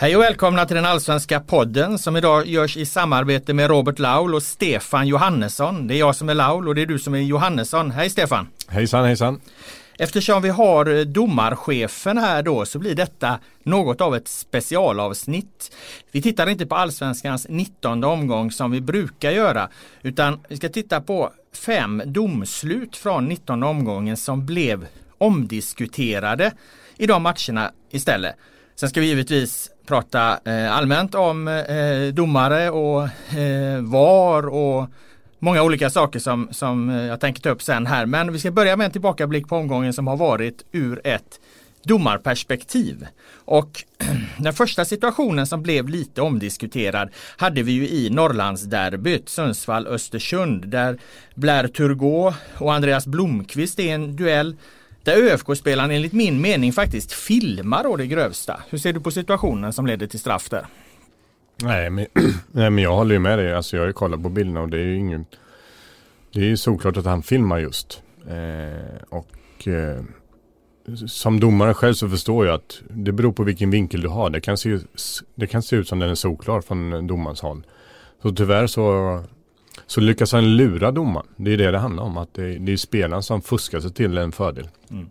Hej och välkomna till den allsvenska podden som idag görs i samarbete med Robert Laul och Stefan Johannesson. Det är jag som är Laul och det är du som är Johannesson. Hej Stefan! Hejsan hejsan! Eftersom vi har domarchefen här då så blir detta något av ett specialavsnitt. Vi tittar inte på allsvenskans 19 omgång som vi brukar göra utan vi ska titta på fem domslut från 19 omgången som blev omdiskuterade i de matcherna istället. Sen ska vi givetvis prata eh, allmänt om eh, domare och eh, VAR och många olika saker som, som eh, jag tänker ta upp sen här. Men vi ska börja med en tillbakablick på omgången som har varit ur ett domarperspektiv. Och den första situationen som blev lite omdiskuterad hade vi ju i Norrlandsderbyt Sundsvall-Östersund där Blair Turgot och Andreas Blomqvist är en duell där ÖFK-spelaren enligt min mening faktiskt filmar då det grövsta. Hur ser du på situationen som leder till straff där? Nej men, nej, men jag håller ju med dig. Alltså jag har ju kollat på bilderna och det är ju ingen... Det är ju såklart att han filmar just. Eh, och eh, som domare själv så förstår jag att det beror på vilken vinkel du har. Det kan se, det kan se ut som den är solklar från domarens håll. Så tyvärr så så lyckas han lura domaren. Det är det det handlar om. Att det, är, det är spelaren som fuskar sig till en fördel. Mm.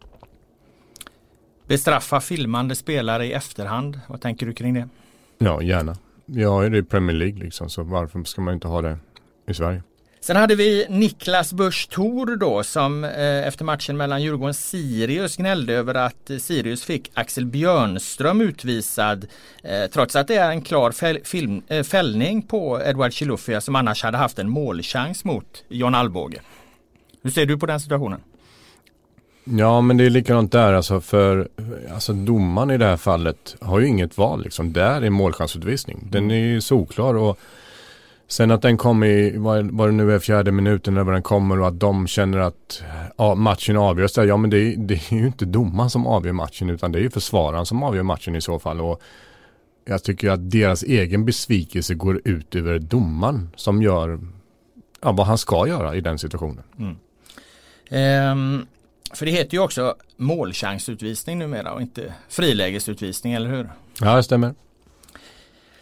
Bestraffa filmande spelare i efterhand. Vad tänker du kring det? Ja, gärna. Jag ju det i Premier League liksom. Så varför ska man inte ha det i Sverige? Sen hade vi Niklas Busch Thor då som eh, efter matchen mellan Djurgården Sirius gnällde över att Sirius fick Axel Björnström utvisad eh, trots att det är en klar fäll, film, eh, fällning på Edward Chilufya som annars hade haft en målchans mot John Alvbåge. Hur ser du på den situationen? Ja men det är likadant där alltså för alltså domaren i det här fallet har ju inget val liksom. Där är målchansutvisning. Den är ju solklar och Sen att den kom i, vad, vad det nu är, fjärde minuten eller vad den kommer och att de känner att ja, matchen avgörs där. Ja men det, det är ju inte domaren som avgör matchen utan det är ju försvararen som avgör matchen i så fall. Och jag tycker att deras egen besvikelse går ut över domaren som gör ja, vad han ska göra i den situationen. Mm. Um, för det heter ju också målchansutvisning numera och inte frilägesutvisning, eller hur? Ja, det stämmer.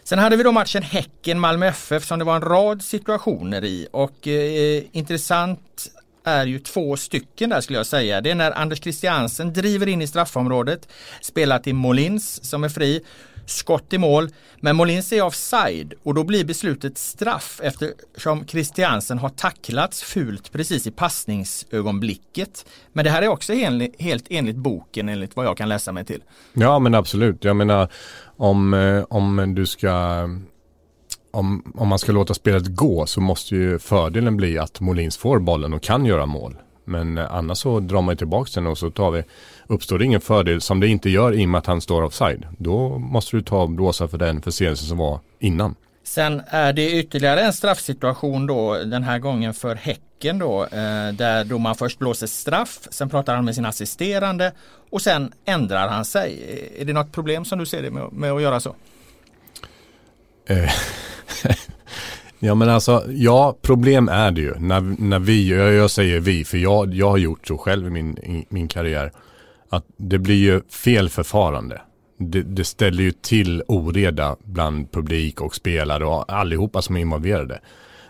Sen hade vi då matchen Häcken-Malmö FF som det var en rad situationer i och eh, intressant är ju två stycken där skulle jag säga. Det är när Anders Christiansen driver in i straffområdet, spelar till Molins som är fri skott i mål. Men Molins är offside och då blir beslutet straff eftersom Christiansen har tacklats fult precis i passningsögonblicket. Men det här är också helt enligt boken enligt vad jag kan läsa mig till. Ja men absolut. Jag menar om, eh, om du ska om, om man ska låta spelet gå så måste ju fördelen bli att Molins får bollen och kan göra mål. Men annars så drar man tillbaka den och så tar vi, uppstår det ingen fördel som det inte gör i och med att han står offside. Då måste du ta och blåsa för den förseelse som var innan. Sen är det ytterligare en straffsituation då den här gången för Häcken då eh, där då man först blåser straff, sen pratar han med sin assisterande och sen ändrar han sig. Är det något problem som du ser det med, med att göra så? Eh, Ja men alltså, ja problem är det ju. När, när vi, jag, jag säger vi, för jag, jag har gjort så själv i min, i min karriär. Att det blir ju fel förfarande. Det, det, ställer ju till oreda bland publik och spelare och allihopa som är involverade.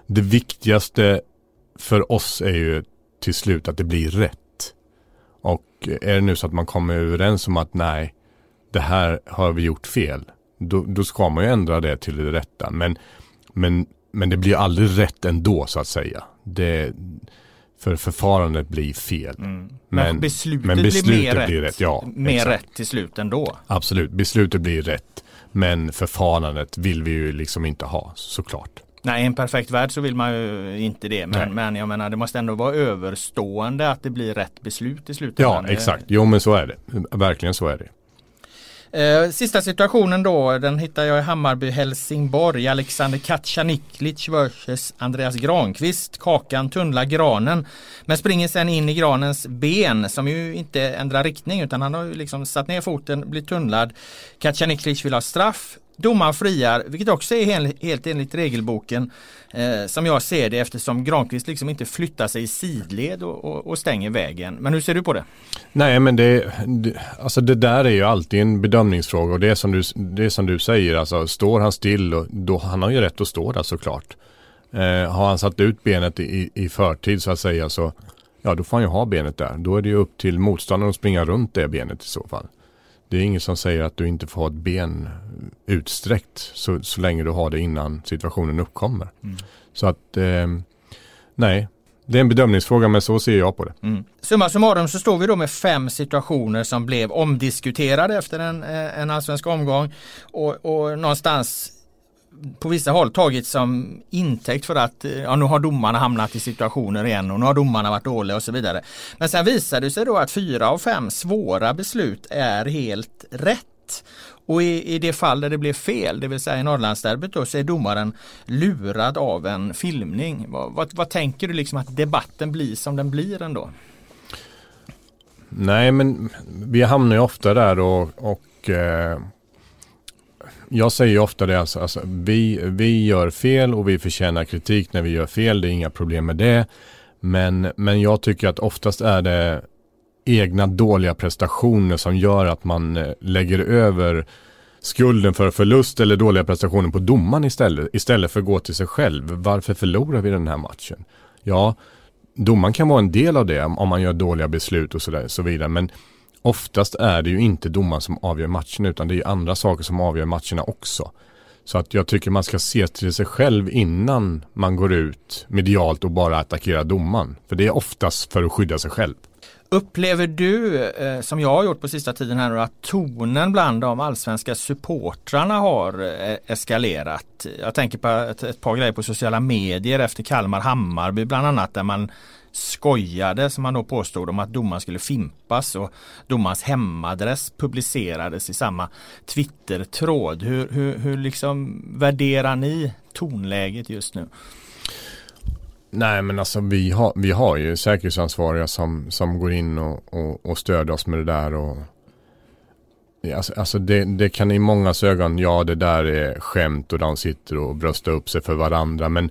Det viktigaste för oss är ju till slut att det blir rätt. Och är det nu så att man kommer överens om att nej, det här har vi gjort fel. Då, då ska man ju ändra det till det rätta. Men, men men det blir aldrig rätt ändå så att säga. Det, för förfarandet blir fel. Mm. Men, men, beslutet, men beslutet blir, mer blir rätt. Ja, mer exakt. rätt till slut ändå. Absolut, beslutet blir rätt. Men förfarandet vill vi ju liksom inte ha såklart. Nej, i en perfekt värld så vill man ju inte det. Men, men jag menar det måste ändå vara överstående att det blir rätt beslut i slutet. Ja, exakt. Jo men så är det. Verkligen så är det. Eh, sista situationen då, den hittar jag i Hammarby-Helsingborg. Alexander Kacaniklic vs Andreas Granqvist. Kakan tunnlar granen. Men springer sen in i granens ben som ju inte ändrar riktning utan han har ju liksom satt ner foten, blivit tunnlad. Kacaniklic vill ha straff. Domaren friar, vilket också är helt, helt enligt regelboken eh, som jag ser det eftersom Granqvist liksom inte flyttar sig i sidled och, och, och, stänger vägen. Men hur ser du på det? Nej men det, det, alltså det där är ju alltid en bedömningsfråga och det är som du, det är som du säger, alltså står han still och då, han har ju rätt att stå där såklart. Eh, har han satt ut benet i, i förtid så att säga så ja då får han ju ha benet där. Då är det ju upp till motståndaren att springa runt det benet i så fall. Det är ingen som säger att du inte får ha ett ben utsträckt så, så länge du har det innan situationen uppkommer. Mm. Så att eh, nej, det är en bedömningsfråga men så ser jag på det. Mm. Summa summarum så står vi då med fem situationer som blev omdiskuterade efter en, eh, en allsvensk omgång och, och någonstans på vissa håll tagits som intäkt för att eh, ja, nu har domarna hamnat i situationer igen och nu har domarna varit dåliga och så vidare. Men sen visar det sig då att fyra av fem svåra beslut är helt rätt. Och i, i det fall där det blev fel, det vill säga i Norrlandsderbyt då, så är domaren lurad av en filmning. Vad, vad, vad, tänker du liksom att debatten blir som den blir ändå? Nej men vi hamnar ju ofta där och, och eh, jag säger ofta det, alltså, alltså, vi, vi gör fel och vi förtjänar kritik när vi gör fel. Det är inga problem med det. Men, men jag tycker att oftast är det egna dåliga prestationer som gör att man eh, lägger över skulden för förlust eller dåliga prestationer på domaren istället, istället för att gå till sig själv. Varför förlorar vi den här matchen? Ja, domaren kan vara en del av det om man gör dåliga beslut och så, så vidare. Men oftast är det ju inte domaren som avgör matchen utan det är andra saker som avgör matcherna också. Så att jag tycker man ska se till sig själv innan man går ut medialt och bara attackerar domaren. För det är oftast för att skydda sig själv. Upplever du, eh, som jag har gjort på sista tiden här, att tonen bland de allsvenska supportrarna har eh, eskalerat? Jag tänker på ett, ett par grejer på sociala medier efter Kalmar-Hammarby bland annat där man skojade som han då påstod om att domaren skulle fimpas och domarens hemadress publicerades i samma Twitter-tråd. Hur, hur, hur liksom värderar ni tonläget just nu? Nej men alltså vi har, vi har ju säkerhetsansvariga som, som går in och, och, och stödjer oss med det där. Och, alltså, alltså det, det, kan i många ögon, ja det där är skämt och de sitter och bröstar upp sig för varandra. Men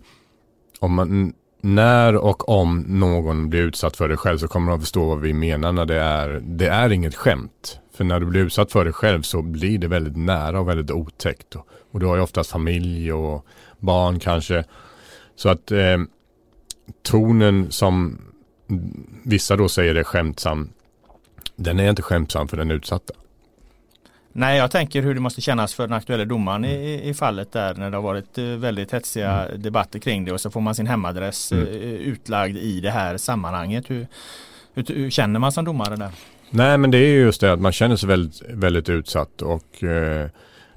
om man, när och om någon blir utsatt för det själv så kommer de förstå vad vi menar när det är, det är inget skämt. För när du blir utsatt för det själv så blir det väldigt nära och väldigt otäckt. Och, och du har ju oftast familj och barn kanske. Så att eh, tonen som vissa då säger är skämtsam, den är inte skämtsam för den utsatta. Nej, jag tänker hur det måste kännas för den aktuella domaren i, i fallet där när det har varit eh, väldigt hetsiga mm. debatter kring det och så får man sin hemadress mm. Eh, utlagd i det här sammanhanget. Hur, hur, hur, känner man som domare där? Nej, men det är just det att man känner sig väldigt, väldigt utsatt och eh,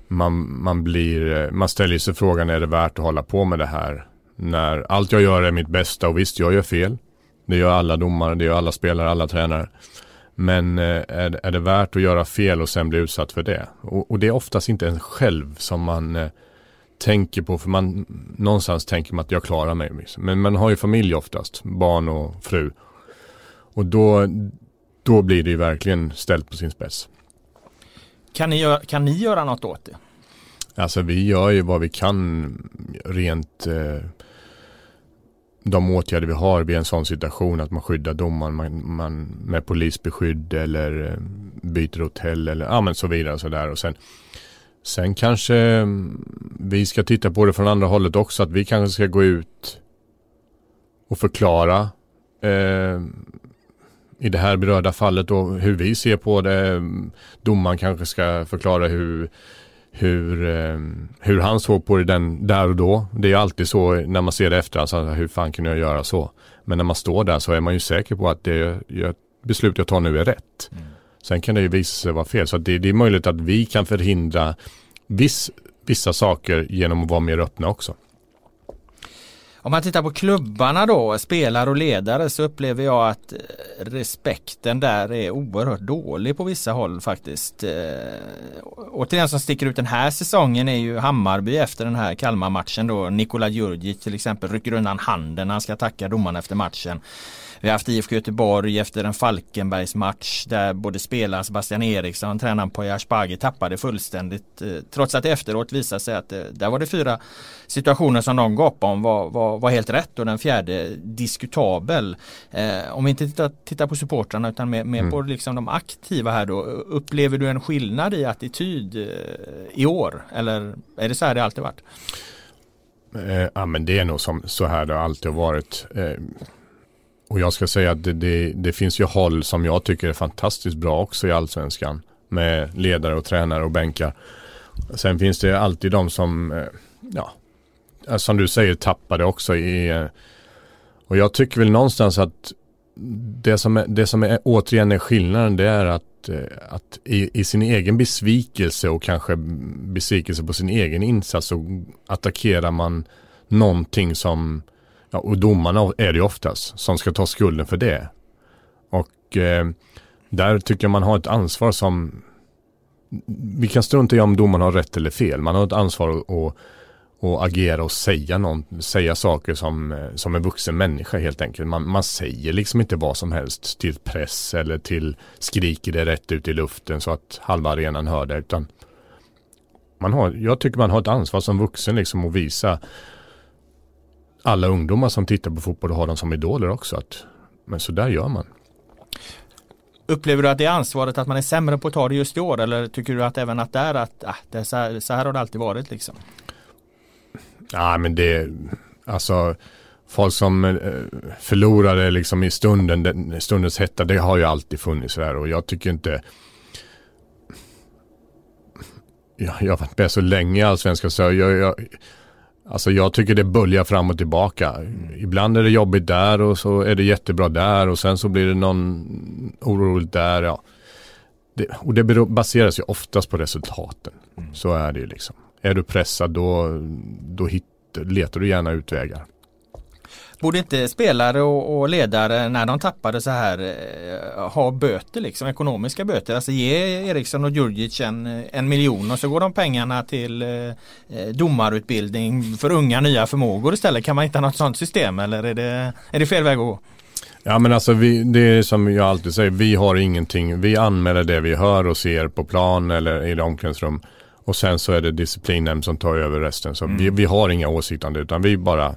man, man, blir, eh, man ställer sig frågan är det värt att hålla på med det här? När allt jag gör är mitt bästa och visst, jag gör fel. Det gör alla domare, det gör alla spelare, alla tränare. Men eh, är, är det värt att göra fel och sen bli utsatt för det? Och, och det är oftast inte en själv som man eh, tänker på. För man någonstans tänker man att jag klarar mig. Liksom. Men man har ju familj oftast. Barn och fru. Och då, då blir det ju verkligen ställt på sin spets. Kan ni, kan ni göra något åt det? Alltså vi gör ju vad vi kan rent eh, de åtgärder vi har vid en sån situation att man skyddar domaren man, man, med polisbeskydd eller eh, byter hotell eller ja, men så vidare och så där. Och sen, sen kanske mm, vi ska titta på det från andra hållet också att vi kanske ska gå ut och förklara eh, i det här berörda fallet då hur vi ser på det. Mm, domaren kanske ska förklara hur hur, eh, hur han såg på det den, där och då. Det är alltid så när man ser det efter, alltså, hur fan kan jag göra så? Men när man står där så är man ju säker på att det jag, beslut jag tar nu är rätt. Mm. Sen kan det ju visa sig vara fel. Så det, det, är möjligt att vi kan förhindra viss, vissa saker genom att vara mer öppna också. Om man tittar på klubbarna då, spelare och ledare så upplever jag att eh, respekten där är oerhört dålig på vissa håll faktiskt. Eh, återigen som sticker ut den här säsongen är ju Hammarby efter den här Kalmar-matchen då. Nikola Djurdjic till exempel rycker undan handen när han ska tacka domaren efter matchen. Vi har haft IFK Göteborg efter en Falkenbergs match där både spelaren Sebastian Eriksson och tränaren Poya Asbaghi tappade fullständigt. Eh, trots att det efteråt visade sig att eh, där var det fyra situationer som de gapade om var, var, var helt rätt och den fjärde diskutabel. Eh, om vi inte tittar, tittar på supportrarna utan mer, mer mm. på liksom de aktiva här då. Upplever du en skillnad i attityd i år? Eller är det så här det alltid varit? Eh, ja men det är nog som så här det alltid har varit. Eh, och jag ska säga att det, det, det, finns ju håll som jag tycker är fantastiskt bra också i allsvenskan. Med ledare och tränare och bänkar. Sen finns det alltid de som, eh, ja, eh, som du säger tappade också i, eh, och jag tycker väl någonstans att det som är, det som är återigen är skillnaden det är att, att i, i, sin egen besvikelse och kanske besvikelse på sin egen insats så attackerar man någonting som Ja, och domarna är det oftast som ska ta skulden för det. Och eh, där tycker jag man har ett ansvar som vi kan strunta i om domarna har rätt eller fel. Man har ett ansvar att, att agera och säga, någon, säga saker som, eh, som en vuxen människa helt enkelt. Man, man säger liksom inte vad som helst till press eller till skriker det rätt ut i luften så att halva arenan hör det. Utan man har, jag tycker man har ett ansvar som vuxen liksom att visa alla ungdomar som tittar på fotboll och har dem som idoler också. Att, men så där gör man. Upplever du att det är ansvaret att man är sämre på att ta det just i år eller tycker du att även att det är att ah, det är så, här, så här har det alltid varit liksom? Ja men det, alltså folk som eh, förlorade liksom i stunden, stundens hetta, det har ju alltid funnits där och jag tycker inte jag, jag har varit med så länge i Allsvenskan så jag, jag, Alltså jag tycker det böljar fram och tillbaka. Ibland är det jobbigt där och så är det jättebra där och sen så blir det någon oroligt där. Ja. Det, och det baseras ju oftast på resultaten. Mm. Så är det ju liksom. Är du pressad då, då hit, letar du gärna utvägar. Borde inte spelare och, och, ledare när de tappade så här eh, ha böter liksom, ekonomiska böter? Alltså ge Eriksson och Djurdjic en, en miljon och så går de pengarna till eh, eh, domarutbildning för unga nya förmågor istället. Kan man inte ha något sådant system eller är det, är det fel väg att gå? Ja men alltså vi, det är som jag alltid säger, vi har ingenting. Vi anmäler det vi hör och ser på plan eller i omklädningsrum. Och sen så är det disciplinnämnd som tar över resten. Så mm. vi, vi har inga åsikter utan vi bara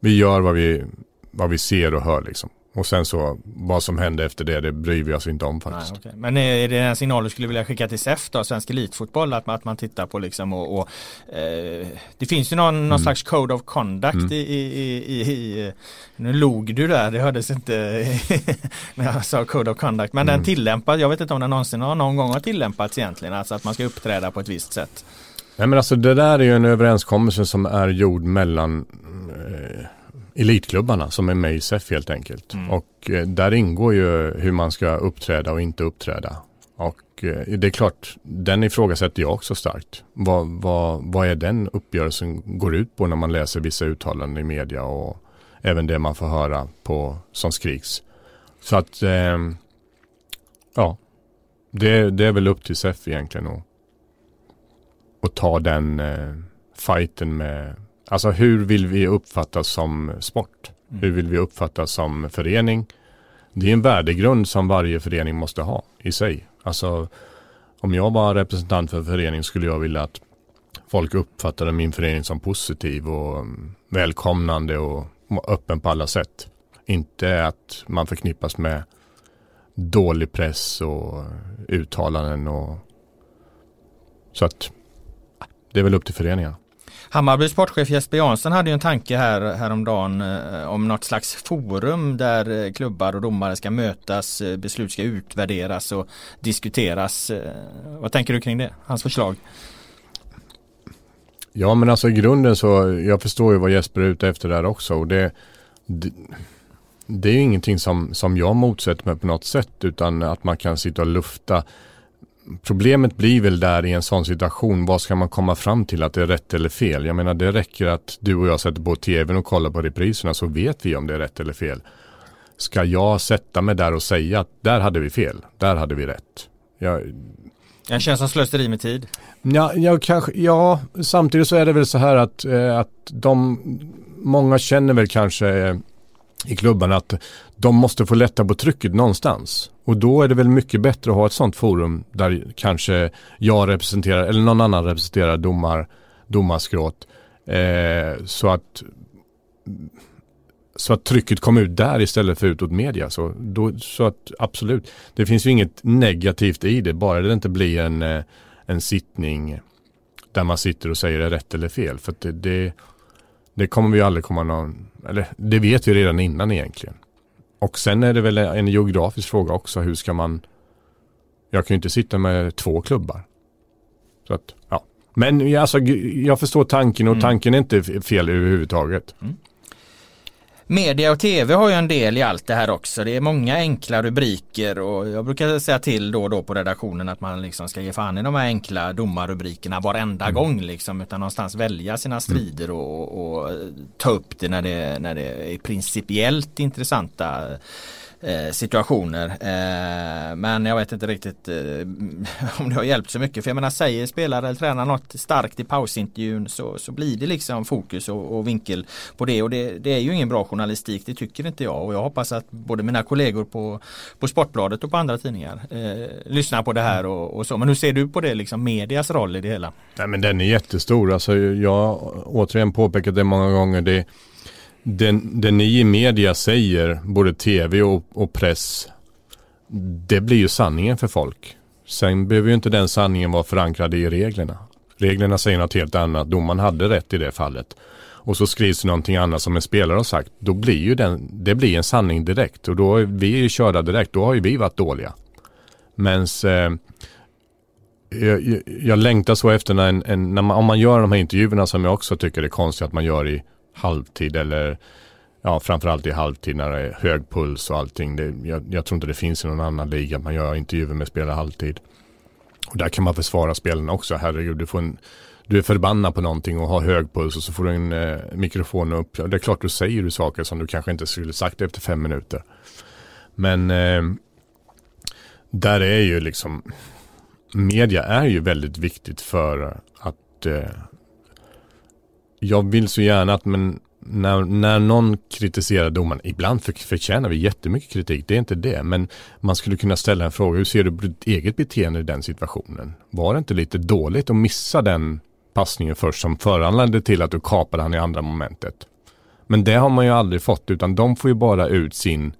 vi gör vad vi, vad vi ser och hör liksom. Och sen så vad som händer efter det, det bryr vi oss inte om faktiskt. Nej, okay. Men är det en signal du skulle vilja skicka till SEF då, Svensk Elitfotboll, att, att man tittar på liksom och, och eh, det finns ju någon, mm. någon slags code of conduct mm. i, i, i, i, nu log du där, det hördes inte när jag sa code of conduct, men mm. den tillämpas, jag vet inte om den någonsin har någon gång har tillämpats egentligen, alltså att man ska uppträda på ett visst sätt. Nej men alltså det där är ju en överenskommelse som är gjord mellan eh, elitklubbarna som är med i SEF helt enkelt. Mm. Och eh, där ingår ju hur man ska uppträda och inte uppträda. Och eh, det är klart, den ifrågasätter jag också starkt. Vad, vad, vad är den uppgörelsen går ut på när man läser vissa uttalanden i media och även det man får höra på som skriks. Så att, eh, ja, det, det är väl upp till SEF egentligen att, att ta den eh, fighten med Alltså hur vill vi uppfattas som sport? Mm. Hur vill vi uppfattas som förening? Det är en värdegrund som varje förening måste ha i sig. Alltså om jag var representant för en förening skulle jag vilja att folk uppfattade min förening som positiv och välkomnande och öppen på alla sätt. Inte att man förknippas med dålig press och uttalanden och så att det är väl upp till föreningarna. Hammarby sportchef Jesper Jansson hade ju en tanke här häromdagen eh, om något slags forum där eh, klubbar och domare ska mötas, eh, beslut ska utvärderas och diskuteras. Vad tänker du kring det? Hans förslag? Ja men alltså i grunden så, jag förstår ju vad Jesper är ute efter där också. Och det, det, det är ju ingenting som, som jag motsätter mig på något sätt utan att man kan sitta och lufta problemet blir väl där i en sån situation, vad ska man komma fram till att det är rätt eller fel? Jag menar det räcker att du och jag sätter på tvn och kollar på repriserna så vet vi om det är rätt eller fel. ska jag sätta mig där och säga att där hade vi fel, där hade vi rätt. Jag, det känns som slöseri med tid. Ja, jag kanske, ja, samtidigt så är det väl så här att, eh, att de, många känner väl kanske eh, i klubbarna att de måste få lätta på trycket någonstans. Och då är det väl mycket bättre att ha ett sånt forum där kanske jag representerar eller någon annan representerar domar, domarskrået. Eh, så att så att trycket kommer ut där istället för utåt media. Så, då, så att absolut, det finns ju inget negativt i det, bara det inte blir en, eh, en sittning där man sitter och säger är rätt eller fel. För det, det, det, kommer vi aldrig komma någon, eller det vet vi redan innan egentligen. Och sen är det väl en geografisk fråga också, hur ska man, jag kan ju inte sitta med två klubbar. Så att, ja. Men alltså, jag förstår tanken och mm. tanken är inte fel överhuvudtaget. Mm. Media och tv har ju en del i allt det här också. Det är många enkla rubriker och jag brukar säga till då och då på redaktionen att man liksom ska ge fan i de här enkla domarrubrikerna varenda mm. gång liksom utan någonstans välja sina strider och, och, ta upp det när det, när det är principiellt intressanta Eh, situationer. Eh, men jag vet inte riktigt eh, om det har hjälpt så mycket. För jag menar säger spelare eller tränare något starkt i pausintervjun så, så blir det liksom fokus och, och vinkel på det. Och det, det, är ju ingen bra journalistik, det tycker inte jag. Och jag hoppas att både mina kollegor på, på Sportbladet och på andra tidningar eh, lyssnar på det här och, och, så. Men hur ser du på det, liksom medias roll i det hela? Nej men den är jättestor. Alltså jag har återigen påpekat det många gånger. Det det, det ni i media säger, både tv och, och press, det blir ju sanningen för folk. Sen behöver ju inte den sanningen vara förankrad i reglerna. Reglerna säger något helt annat. Domaren hade rätt i det fallet. Och så skrivs det någonting annat som en spelare har sagt. Då blir ju den, det blir en sanning direkt. Och då är vi ju körda direkt. Då har ju vi varit dåliga. Men eh, jag, jag, längtar så efter när, en, en, när man, om man gör de här intervjuerna som jag också tycker är konstigt att man gör i halvtid eller ja, framförallt i halvtid när det är hög puls och allting. Det, jag, jag, tror inte det finns i någon annan liga att man gör intervjuer med spelare halvtid. Och där kan man försvara spelarna också. Herregud, du, får en, du är förbannad på någonting och har hög puls och så får du en eh, mikrofon upp. Det är klart du säger du saker som du kanske inte skulle sagt efter fem minuter. Men eh, där är ju liksom media är ju väldigt viktigt för att eh, jag vill så gärna att men när, när någon kritiserar domaren, ibland för, förtjänar vi jättemycket kritik, det är inte det, men man skulle kunna ställa en fråga, hur ser du på ditt eget beteende i den situationen? Var det inte lite dåligt att missa den passningen först som föranledde till att du kapade han i andra momentet? Men det har man ju aldrig fått, utan de får ju bara ut sin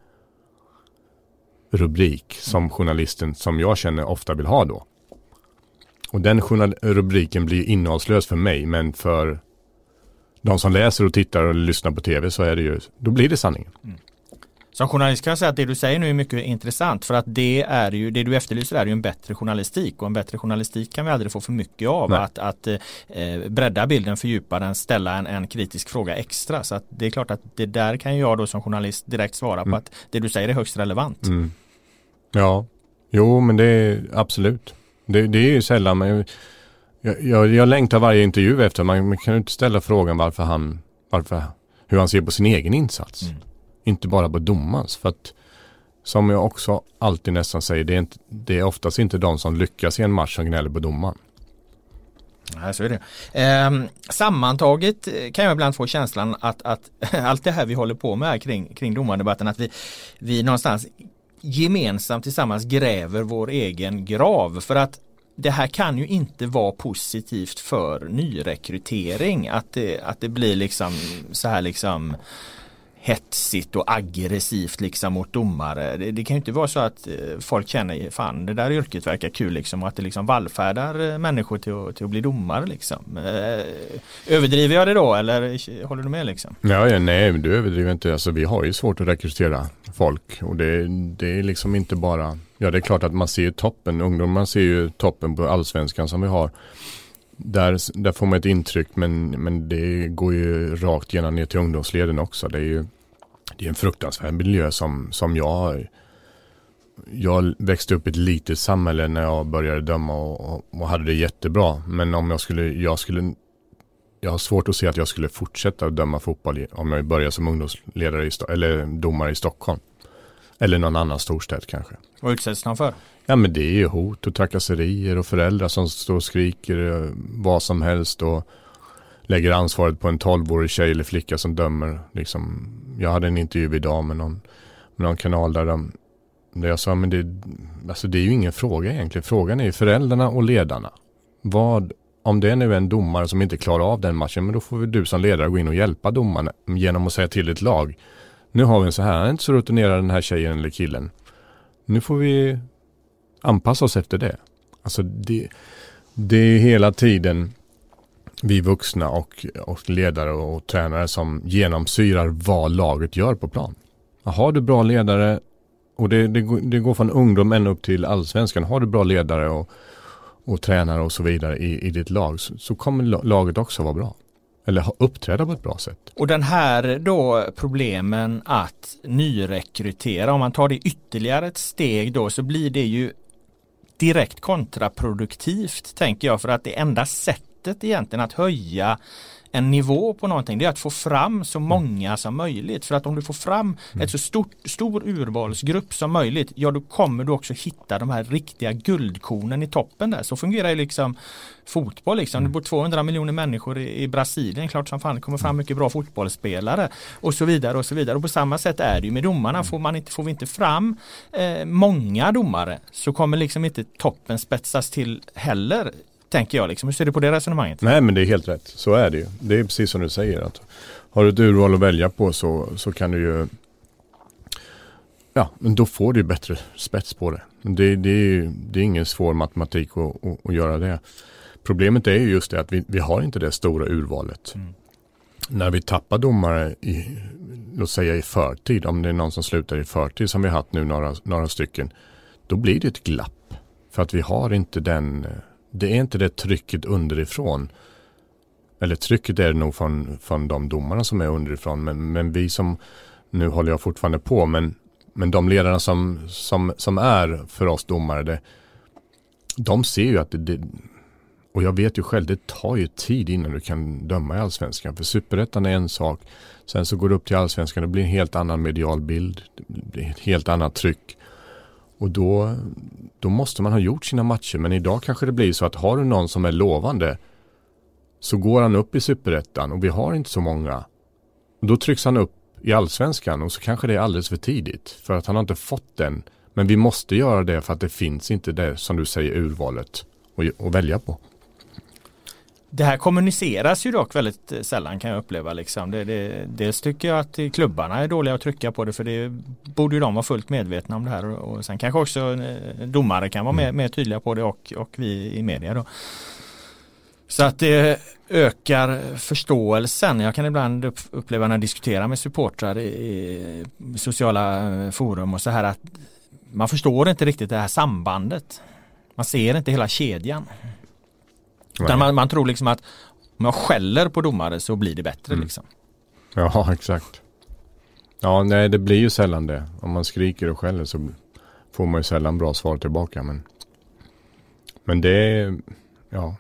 rubrik som journalisten som jag känner ofta vill ha då. Och den rubriken blir innehållslös för mig, men för de som läser och tittar och lyssnar på tv så är det ju, då blir det sanningen. Mm. Som journalist kan jag säga att det du säger nu är mycket intressant för att det är ju, det du efterlyser är ju en bättre journalistik och en bättre journalistik kan vi aldrig få för mycket av. Nej. Att, att eh, bredda bilden, fördjupa den, ställa en, en kritisk fråga extra. Så att det är klart att det där kan jag då som journalist direkt svara mm. på att det du säger är högst relevant. Mm. Ja, jo men det är absolut. Det, det är ju sällan, men jag, jag, jag längtar varje intervju efter, man, man kan ju inte ställa frågan varför han, varför, hur han ser på sin egen insats. Mm. Inte bara på domarens. För att som jag också alltid nästan säger, det är, inte, det är oftast inte de som lyckas i en match som gnäller på domaren. Nej, så är det. Eh, sammantaget kan jag ibland få känslan att, att allt det här vi håller på med kring, kring domardebatten, att vi, vi någonstans gemensamt tillsammans gräver vår egen grav. För att det här kan ju inte vara positivt för nyrekrytering att det, att det blir liksom så här liksom hetsigt och aggressivt liksom mot domare. Det, det, kan ju inte vara så att eh, folk känner fan det där yrket verkar kul liksom och att det liksom vallfärdar eh, människor till att, till att bli domare liksom. Eh, överdriver jag det då eller håller du med liksom? Ja, ja nej du överdriver inte. Alltså vi har ju svårt att rekrytera folk och det, det är liksom inte bara Ja det är klart att man ser ju toppen, ungdomar ser ju toppen på allsvenskan som vi har. Där, där får man ett intryck men, men det går ju rakt igenom ner till ungdomsleden också. Det är ju det är en fruktansvärd miljö som, som jag jag växte upp i ett litet samhälle när jag började döma och, och, och, hade det jättebra. Men om jag skulle, jag skulle, jag har svårt att se att jag skulle fortsätta att döma fotboll om jag börjar som ungdomsledare i, eller domare i Stockholm. Eller någon annan storstad kanske. Vad utsätts de för? Ja men det är ju hot och trakasserier och föräldrar som står och skriker eh, vad som helst och lägger ansvaret på en 12-årig tjej eller flicka som dömer. Liksom, jag hade en intervju idag med någon, med någon kanal där, de, där jag sa men det, alltså det är ju ingen fråga egentligen. Frågan är ju föräldrarna och ledarna. Vad, om det nu är en domare som inte klarar av den matchen, men då får du som ledare gå in och hjälpa domaren genom att säga till ditt lag. Nu har vi en så här, han är inte så rutinerad den här tjejen eller killen. Nu får vi anpassa oss efter det. Alltså det, det är hela tiden vi vuxna och, och ledare och tränare som genomsyrar vad laget gör på plan. Har du bra ledare och det, det, det går från ungdom ända upp till allsvenskan. Har du bra ledare och, och tränare och så vidare i, i ditt lag så, så kommer laget också vara bra. Eller uppträda på ett bra sätt. Och den här då problemen att nyrekrytera, om man tar det ytterligare ett steg då så blir det ju direkt kontraproduktivt tänker jag för att det enda sättet egentligen att höja en nivå på någonting det är att få fram så mm. många som möjligt. För att om du får fram mm. ett så stort, stor urvalsgrupp som möjligt ja då kommer du också hitta de här riktiga guldkornen i toppen där. Så fungerar ju liksom fotboll liksom. Det mm. bor 200 miljoner människor i, i Brasilien. Klart som fan det kommer fram mycket bra fotbollsspelare och så vidare och så vidare. Och på samma sätt är det ju med domarna. Får, man inte, får vi inte fram eh, många domare så kommer liksom inte toppen spetsas till heller Tänker jag liksom. Hur ser du på det resonemanget? Nej men det är helt rätt. Så är det ju. Det är precis som du säger. Att har du ett urval att välja på så, så kan du ju Ja, men då får du bättre spets på det. Det, det, är, det är ingen svår matematik att, att, att, göra det. Problemet är ju just det att vi, vi har inte det stora urvalet. Mm. När vi tappar domare i, låt säga i förtid, om det är någon som slutar i förtid som vi har haft nu några, några stycken, då blir det ett glapp. För att vi har inte den det är inte det trycket underifrån. Eller trycket är det nog från, från de domarna som är underifrån. Men, men vi som, nu håller jag fortfarande på, men, men de ledarna som, som, som är för oss domare, det, de ser ju att det, det och jag vet ju själv, det tar ju tid innan du kan döma i allsvenskan. För superettan är en sak. Sen så går du upp till allsvenskan, det blir en helt annan medial bild. Det blir ett helt annat tryck. Och då, då måste man ha gjort sina matcher. Men idag kanske det blir så att har du någon som är lovande så går han upp i superettan och vi har inte så många. då trycks han upp i allsvenskan och så kanske det är alldeles för tidigt för att han har inte fått den. Men vi måste göra det för att det finns inte det som du säger urvalet att välja på. Det här kommuniceras ju dock väldigt eh, sällan kan jag uppleva. Liksom. Det, det, dels tycker jag att klubbarna är dåliga att trycka på det för det borde ju de vara fullt medvetna om det här. Och sen kanske också eh, domare kan vara mer, mm. mer tydliga på det och, och vi i media. Då. Så att det ökar förståelsen. Jag kan ibland uppleva när jag diskuterar med supportrar i sociala eh, forum och så här att man förstår inte riktigt det här sambandet. Man ser inte hela kedjan. Utan man, man, tror liksom att om jag skäller på domare så blir det bättre mm. liksom. Ja, exakt. Ja, nej det blir ju sällan det. Om man skriker och skäller så får man ju sällan bra svar tillbaka. Men, men det ja.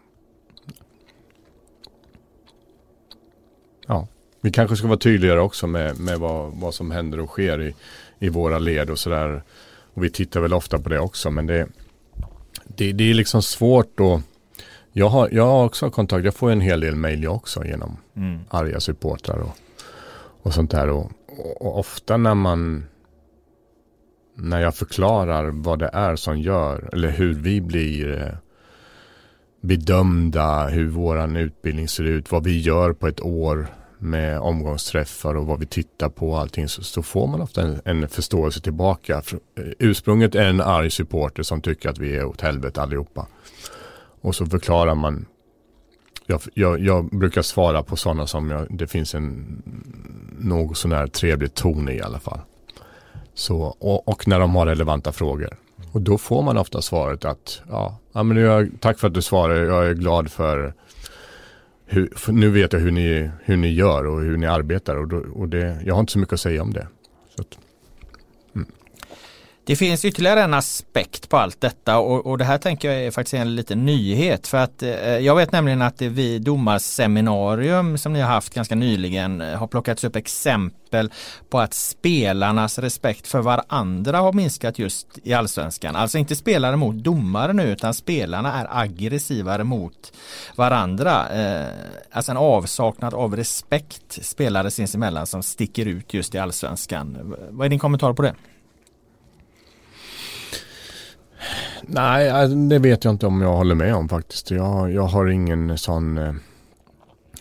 Ja, vi kanske ska vara tydligare också med, med vad, vad som händer och sker i, i våra led och sådär. Och vi tittar väl ofta på det också, men det, det, det är liksom svårt att jag har, jag har också kontakt, jag får en hel del mejl jag också genom mm. arga supportrar och, och sånt där. Och, och, ofta när man när jag förklarar vad det är som gör eller hur vi blir eh, bedömda, hur våran utbildning ser ut, vad vi gör på ett år med omgångsträffar och vad vi tittar på och allting så, så får man ofta en, en, förståelse tillbaka. Eh, ursprunget är en arg supporter som tycker att vi är åt helvete allihopa. Och så förklarar man. Jag, jag, jag brukar svara på sådana som jag, det finns en något sån här trevlig ton i i alla fall. Så, och, och, när de har relevanta frågor. Och då får man ofta svaret att ja, ja men jag, tack för att du svarar, jag är glad för, hur, för nu vet jag hur ni, hur ni gör och hur ni arbetar och, då, och det, jag har inte så mycket att säga om det. Så att, det finns ytterligare en aspekt på allt detta och, och det här tänker jag är faktiskt en liten nyhet för att eh, jag vet nämligen att det vid domarseminarium som ni har haft ganska nyligen eh, har plockats upp exempel på att spelarnas respekt för varandra har minskat just i allsvenskan. Alltså inte spelare mot domare nu utan spelarna är aggressivare mot varandra. Eh, alltså en avsaknad av respekt spelare sinsemellan som sticker ut just i allsvenskan. Vad är din kommentar på det? Nej, alltså, det vet jag inte om jag håller med om faktiskt. Jag, jag har ingen sån... Eh,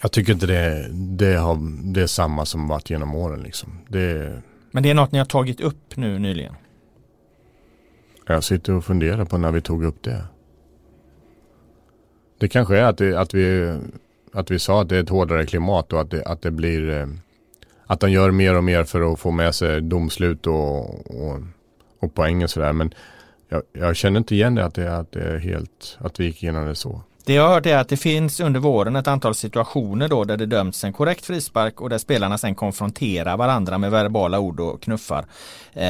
jag tycker inte det, det, har, det är samma som varit genom åren liksom. Det, Men det är något ni har tagit upp nu nyligen? Jag sitter och funderar på när vi tog upp det. Det kanske är att, det, att, vi, att vi sa att det är ett hårdare klimat och att det, att det blir... Eh, att de gör mer och mer för att få med sig domslut och, och, och poäng och sådär. Men jag, jag, känner inte igen det att, det att det är helt, att vi gick igenom det så. Det jag har hört är att det finns under våren ett antal situationer då där det dömts en korrekt frispark och där spelarna sen konfronterar varandra med verbala ord och knuffar. Eh,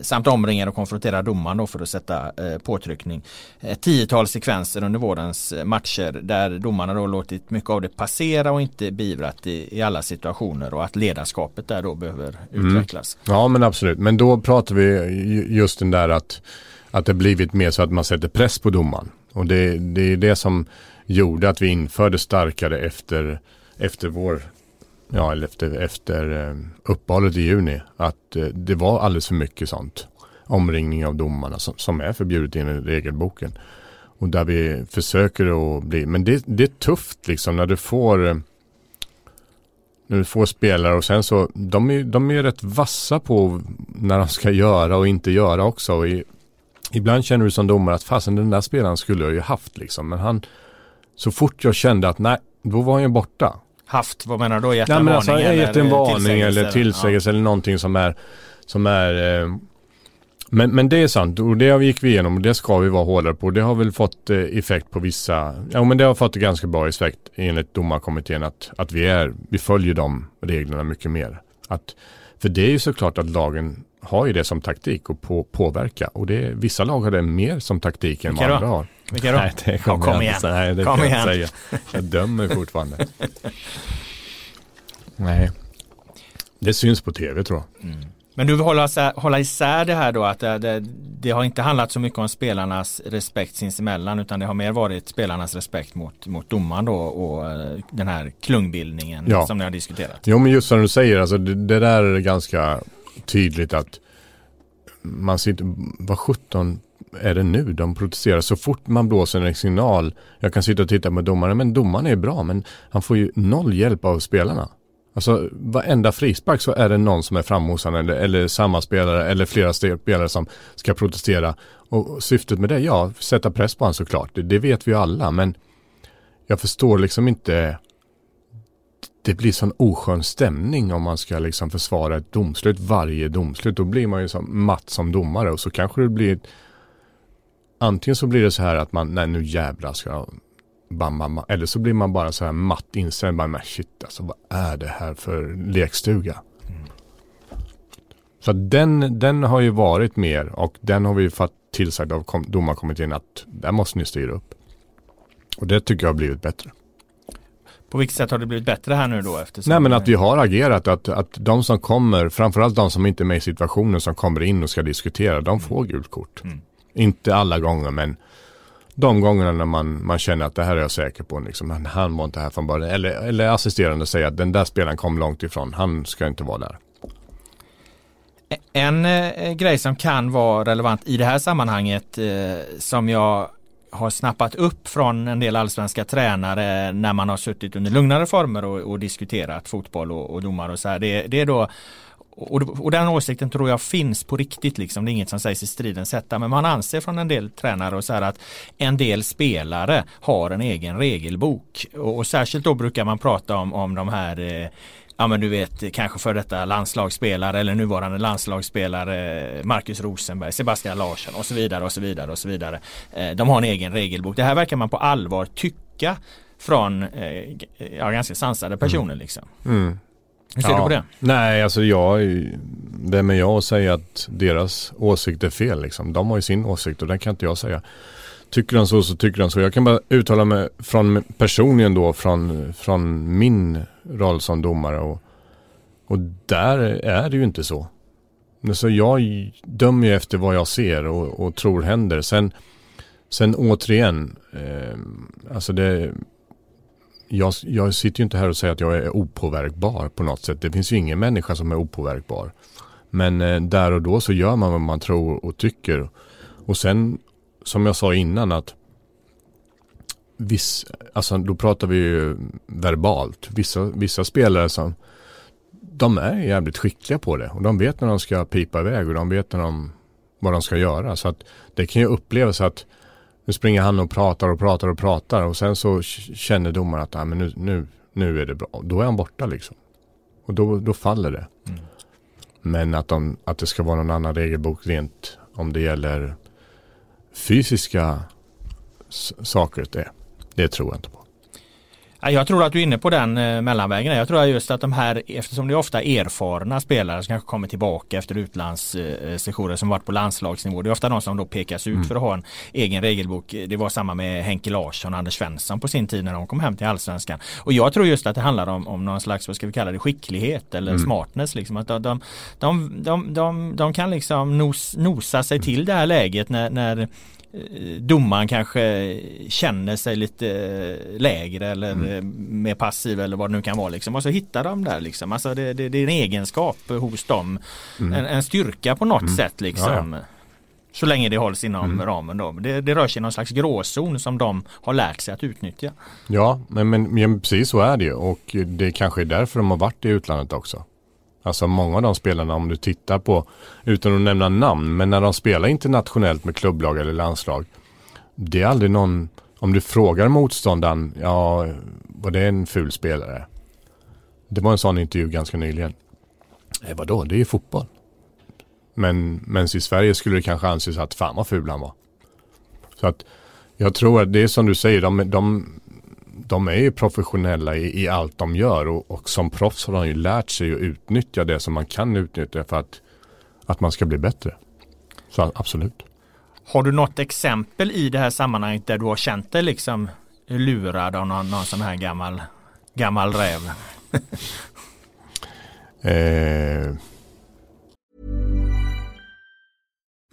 samt omringar och konfronterar domaren då för att sätta eh, påtryckning. Ett tiotal sekvenser under vårens eh, matcher där domarna då låtit mycket av det passera och inte beivrat i, i alla situationer och att ledarskapet där då behöver mm. utvecklas. Ja men absolut, men då pratar vi just den där att att det blivit mer så att man sätter press på domaren. Och det, det är det som gjorde att vi införde starkare efter, efter vår ja, eller efter, efter eh, uppehållet i juni, att eh, det var alldeles för mycket sånt. Omringning av domarna som, som är förbjudet i regelboken. Och där vi försöker att bli, men det, det är tufft liksom när du får eh, när du får spelare och sen så, de är, de är rätt vassa på när de ska göra och inte göra också. Och i, ibland känner du som domare att fasen den där spelaren skulle jag ju haft liksom. Men han, så fort jag kände att nej, då var han ju borta. Haft, vad menar du då? Gett en varning? Alltså, eller gett en varning eller tillsägelse ja. eller någonting som är, som är eh, men, men det är sant och det gick vi igenom och det ska vi vara hårdare på. Det har väl fått eh, effekt på vissa, ja men det har fått ganska bra effekt enligt domarkommittén att, att vi, är, vi följer de reglerna mycket mer. Att, för det är ju såklart att lagen har ju det som taktik och på, påverka. Och det, vissa lag har det mer som taktik än vad andra har. Vilka då? Nej, det kommer ja, kom igen. Inte, nej, det kom igen. Säga. Jag dömer fortfarande. nej. Det syns på tv tror jag. Mm. Men du vill hålla, hålla isär det här då att det, det, det, har inte handlat så mycket om spelarnas respekt sinsemellan utan det har mer varit spelarnas respekt mot, mot domaren då och eh, den här klungbildningen ja. som ni har diskuterat. Jo men just som du säger, alltså det, det där är ganska tydligt att man sitter, vad 17 är det nu de protesterar? Så fort man blåser en signal, jag kan sitta och titta på domaren, men domaren är bra, men han får ju noll hjälp av spelarna. Alltså varenda frispark så är det någon som är framme hos eller, eller samma spelare eller flera spelare som ska protestera. Och syftet med det, ja, sätta press på honom såklart. Det, det vet vi ju alla, men jag förstår liksom inte det blir sån oskön stämning om man ska liksom försvara ett domslut varje domslut. Då blir man ju som matt som domare och så kanske det blir Antingen så blir det så här att man, nej nu jävlar ska jag bam, bam, bam. Eller så blir man bara så här matt inställd. Bara, men shit alltså vad är det här för lekstuga? Mm. Så den, den har ju varit mer och den har vi fått tillsagd av domarkommittén att där måste ni styra upp. Och det tycker jag har blivit bättre. På vilket sätt har det blivit bättre här nu då? Eftersom Nej men att vi har agerat, att, att de som kommer, framförallt de som inte är med i situationen som kommer in och ska diskutera, de får gult kort. Mm. Inte alla gånger men de gångerna när man, man känner att det här är jag säker på, liksom, han var inte här från början. Eller, eller assisterande säger att den där spelaren kom långt ifrån, han ska inte vara där. En eh, grej som kan vara relevant i det här sammanhanget eh, som jag har snappat upp från en del allsvenska tränare när man har suttit under lugnare former och, och diskuterat fotboll och, och domar och så här. Det, det är då och, och, den åsikten tror jag finns på riktigt liksom. Det är inget som sägs i stridens hetta. Men man anser från en del tränare och så här att en del spelare har en egen regelbok. Och, och särskilt då brukar man prata om, om de här eh, ja men du vet kanske för detta landslagsspelare eller nuvarande landslagsspelare Marcus Rosenberg, Sebastian Larsson och så vidare och så vidare och så vidare. Eh, de har en egen regelbok. Det här verkar man på allvar tycka från eh, ja, ganska sansade personer mm. liksom. Mm. Hur ser ja. du på det? Nej, alltså jag vem är jag att säga att deras åsikt är fel liksom. De har ju sin åsikt och den kan inte jag säga. Tycker han så så tycker han så. Jag kan bara uttala mig från personligen då från, från min roll som domare och, och där är det ju inte så. Så jag dömer ju efter vad jag ser och, och tror händer. Sen, sen återigen, eh, alltså det jag, jag sitter ju inte här och säger att jag är opåverkbar på något sätt. Det finns ju ingen människa som är opåverkbar. Men eh, där och då så gör man vad man tror och tycker. Och sen som jag sa innan att viss, alltså då pratar vi ju verbalt. Vissa, vissa spelare som de är jävligt skickliga på det och de vet när de ska pipa iväg och de vet när de, vad de ska göra. Så att det kan ju upplevas att nu springer han och pratar och pratar och pratar och sen så känner domaren att ah, men nu, nu, nu är det bra. Då är han borta liksom. Och då, då faller det. Mm. Men att, de, att det ska vara någon annan regelbok rent om det gäller fysiska saker, det, det tror jag inte på. Jag tror att du är inne på den eh, mellanvägen. Jag tror just att de här, eftersom det är ofta erfarna spelare som kanske kommer tillbaka efter utlandssessioner som varit på landslagsnivå. Det är ofta de som då pekas ut mm. för att ha en egen regelbok. Det var samma med Henke Larsson och Anders Svensson på sin tid när de kom hem till allsvenskan. Och jag tror just att det handlar om, om någon slags, vad ska vi kalla det, skicklighet eller mm. smartness. Liksom. Att de, de, de, de, de, kan liksom nos, nosa sig till det här läget när, när domaren kanske känner sig lite eh, lägre eller mm. Eh, mer passiv eller vad det nu kan vara liksom. Och så hittar de där liksom. Alltså det, det, det är en egenskap hos dem. Mm. En, en, styrka på något mm. sätt liksom. Ja, ja. Så länge det hålls inom mm. ramen då. Det, det rör sig i någon slags gråzon som de har lärt sig att utnyttja. Ja, men, men, men precis så är det ju och det kanske är därför de har varit i utlandet också. Alltså många av de spelarna om du tittar på, utan att nämna namn, men när de spelar internationellt med klubblag eller landslag. Det är aldrig någon, om du frågar motståndaren, ja, var det en ful spelare? Det var en sån intervju ganska nyligen. Nej vadå, det är ju fotboll. Men, men i Sverige skulle det kanske anses att fan vad ful han var. Så att jag tror att det är som du säger, de, de de är ju professionella i, i allt de gör och, och, som proffs har de ju lärt sig att utnyttja det som man kan utnyttja för att, att man ska bli bättre. Så absolut. Har du något exempel i det här sammanhanget där du har känt dig liksom lurad av någon, någon sån här gammal, gammal räv? eh,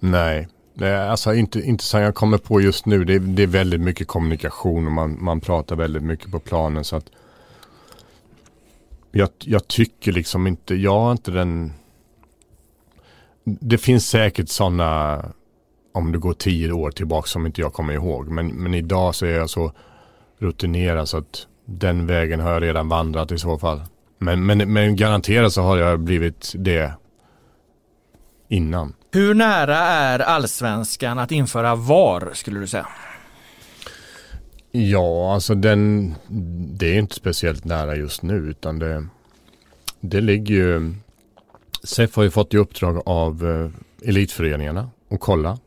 Nej, det är alltså inte, inte som jag kommer på just nu. Det är, det är väldigt mycket kommunikation och man, man pratar väldigt mycket på planen. så att jag, jag tycker liksom inte, jag har inte den... Det finns säkert sådana, om du går tio år tillbaka som inte jag kommer ihåg. Men, men idag så är jag så rutinerad så att den vägen har jag redan vandrat i så fall. Men, men, men garanterat så har jag blivit det innan. Hur nära är allsvenskan att införa VAR skulle du säga? Ja, alltså den, det är inte speciellt nära just nu utan det, det ligger ju, SEF har ju fått i uppdrag av eh, elitföreningarna att kolla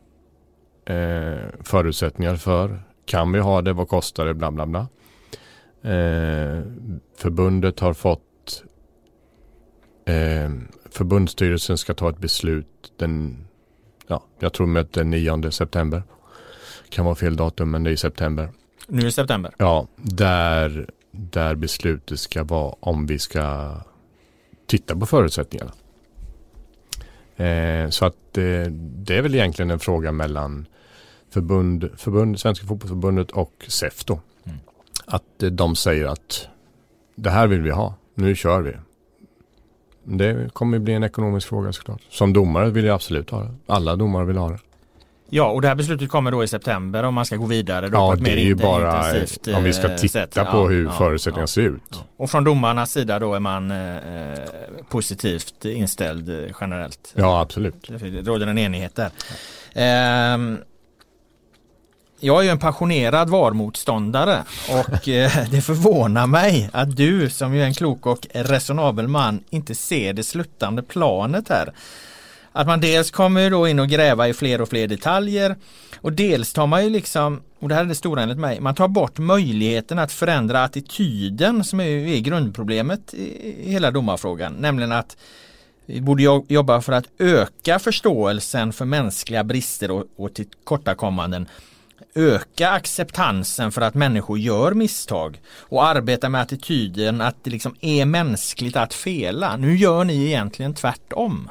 eh, förutsättningar för, kan vi ha det, vad kostar det, bla bla bla. Eh, förbundet har fått eh, förbundsstyrelsen ska ta ett beslut den, ja, jag tror med den 9 september. Kan vara fel datum men det är i september. Nu i september? Ja, där, där beslutet ska vara om vi ska titta på förutsättningarna. Eh, så att eh, det är väl egentligen en fråga mellan förbund, förbund, Svenska fotbollsförbundet och SEF då. Mm. Att eh, de säger att det här vill vi ha, nu kör vi. Det kommer bli en ekonomisk fråga såklart. Som domare vill jag absolut ha det. Alla domare vill ha det. Ja, och det här beslutet kommer då i september om man ska gå vidare. Då ja, det är ju bara om vi ska eh, titta sätt. på Ja, hur ja, förutsättningarna ja. ser ut. Och från domarnas sida då är man eh, eh, positivt inställd eh, generellt. Ja, absolut. Det råder en enighet där. Ehm, jag är ju en passionerad VAR-motståndare och eh, det förvånar mig att du som ju är en klok och resonabel man inte ser det sluttande planet här. Att man dels kommer då in och gräva i fler och fler detaljer och dels tar man ju liksom, och det här är det stora enligt mig, man tar bort möjligheten att förändra attityden som är, är grundproblemet i hela domarfrågan. Nämligen att vi borde jobba för att öka förståelsen för mänskliga brister och, och tillkortakommanden. Öka acceptansen för att människor gör misstag och arbeta med attityden att det liksom är mänskligt att fela. Nu gör ni egentligen tvärtom.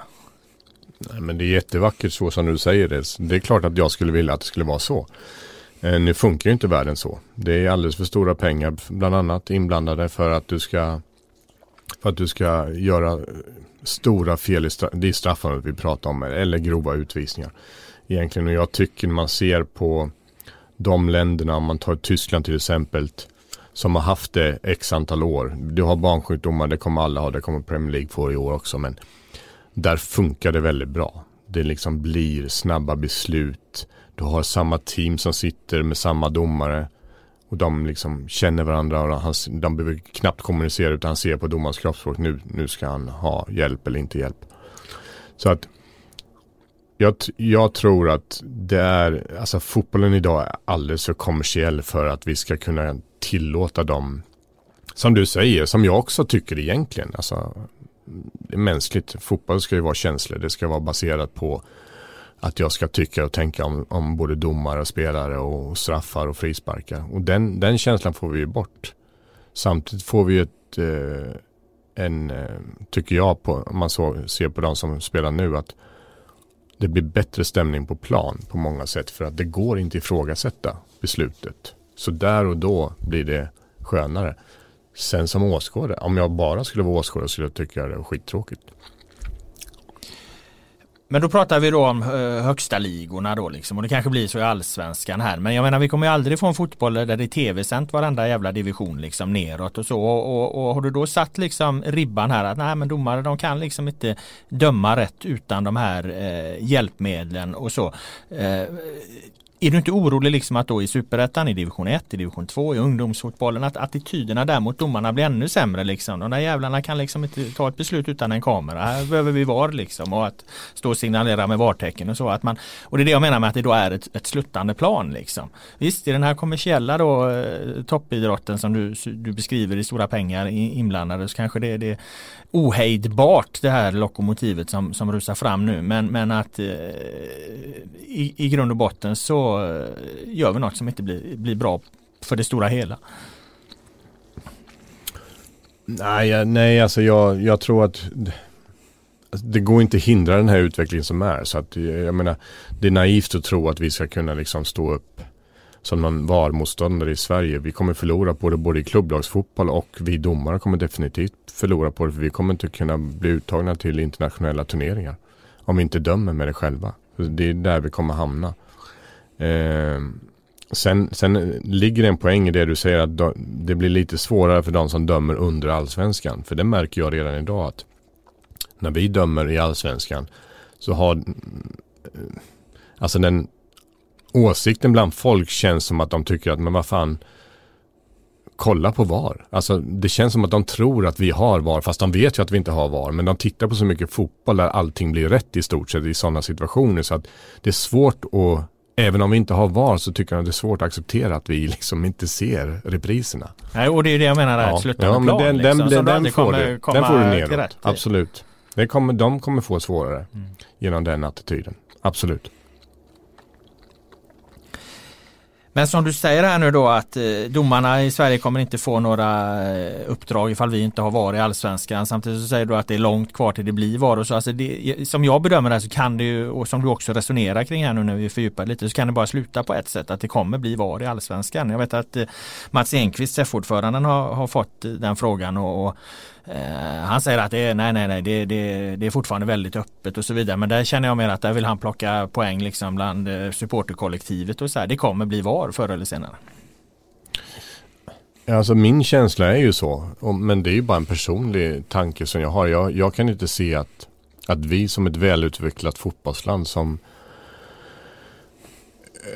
Nej, men det är jättevackert så som du säger det. Det är klart att jag skulle vilja att det skulle vara så. Eh, nu funkar ju inte världen så. Det är alldeles för stora pengar bland annat inblandade för att du ska för att du ska göra stora fel i straff, det är straffandet vi pratar om eller grova utvisningar. Egentligen och jag tycker när man ser på de länderna, om man tar Tyskland till exempel som har haft det x antal år. Du har barnsjukdomar, det kommer alla ha, det kommer Premier League få i år också men där funkar det väldigt bra. Det liksom blir snabba beslut. Du har samma team som sitter med samma domare. Och de liksom känner varandra och han, de behöver knappt kommunicera utan han ser på domarens kroppsspråk. Nu, nu ska han ha hjälp eller inte hjälp. Så att jag, jag tror att det är, alltså fotbollen idag är alldeles för kommersiell för att vi ska kunna tillåta dem, som du säger, som jag också tycker egentligen. Alltså, det är mänskligt. Fotboll ska ju vara känslor. Det ska vara baserat på att jag ska tycka och tänka om, om både domare, och spelare och straffar och frisparkar. Och den, den känslan får vi ju bort. Samtidigt får vi ju ett, eh, en, eh, tycker jag, på, om man så ser på de som spelar nu, att det blir bättre stämning på plan på många sätt för att det går inte ifrågasätta beslutet. Så där och då blir det skönare. Sen som åskådare, om jag bara skulle vara åskådare skulle jag tycka det var skittråkigt. Men då pratar vi då om eh, högsta ligorna då liksom och det kanske blir så i allsvenskan här. Men jag menar vi kommer ju aldrig få en fotboll där det är tv-sänt varenda jävla division liksom neråt och så. Och, och, och har du då satt liksom ribban här att nej men domare de kan liksom inte döma rätt utan de här eh, hjälpmedlen och så. Eh, är du inte orolig liksom att då i superettan, i division 1, i division 2, i ungdomsfotbollen att attityderna där mot domarna blir ännu sämre liksom. De där jävlarna kan liksom inte ta ett beslut utan en kamera. Här behöver vi VAR liksom och att stå och signalera med VAR-tecken och så. Att man, och det är det jag menar med att det då är ett, ett sluttande plan liksom. Visst, i den här kommersiella då eh, toppidrotten som du, du beskriver i stora pengar inblandade så kanske det är det ohejdbart det här lokomotivet som, som rusar fram nu. Men, men att eh, i, i grund och botten så Eh, gör vi något som inte blir, blir bra för det stora hela. Nej, nej alltså jag, jag tror att det- går inte att hindra den här utvecklingen som är. Så att jag menar, det är naivt att tro att vi ska kunna liksom stå upp som någon VAR-motståndare i Sverige. Vi kommer förlora på det både i klubblagsfotboll och vi domare kommer definitivt förlora på det. För vi kommer inte kunna bli uttagna till internationella turneringar. Om vi inte dömer med det själva. Det är där vi kommer hamna. Eh, sen, sen ligger det en poäng i det du säger att det blir lite svårare för de som dömer under allsvenskan. För det märker jag redan idag att när vi dömer i allsvenskan så har mm, alltså den åsikten bland folk känns som att de tycker att men vad fan kolla på VAR. Alltså det känns som att de tror att vi har VAR fast de vet ju att vi inte har VAR. Men de tittar på så mycket fotboll där allting blir rätt i stort sett i sådana situationer så att det är svårt att Även om vi inte har VAR så tycker jag att det är svårt att acceptera att vi liksom inte ser repriserna. Nej, och det är det jag menar, ja, ett sluttande men plan. den, liksom, den, som den, du den, aldrig får du, den får du neråt. Absolut. Det kommer, de kommer få svårare genom den attityden. Absolut. Men som du säger här nu då att eh, domarna i Sverige kommer inte få några eh, uppdrag ifall vi inte har VAR i allsvenskan. Samtidigt så säger du att det är långt kvar till det blir VAR och så. Alltså det, som jag bedömer det så kan det ju, och som du också resonerar kring här nu när vi fördjupar lite, så kan det bara sluta på ett sätt att det kommer bli VAR i allsvenskan. Jag vet att eh, Mats Enqvist, SEF-ordföranden, har, har fått den frågan och, och Eh, han säger att det är, nej, nej, nej, det, det, det är fortfarande väldigt öppet och så vidare. Men där känner jag mer att där vill han plocka poäng liksom bland eh, supporterkollektivet och så här. Det kommer bli VAR förr eller senare. Alltså min känsla är ju så. Men det är ju bara en personlig tanke som jag har. Jag, jag kan inte se att, att vi som ett välutvecklat fotbollsland som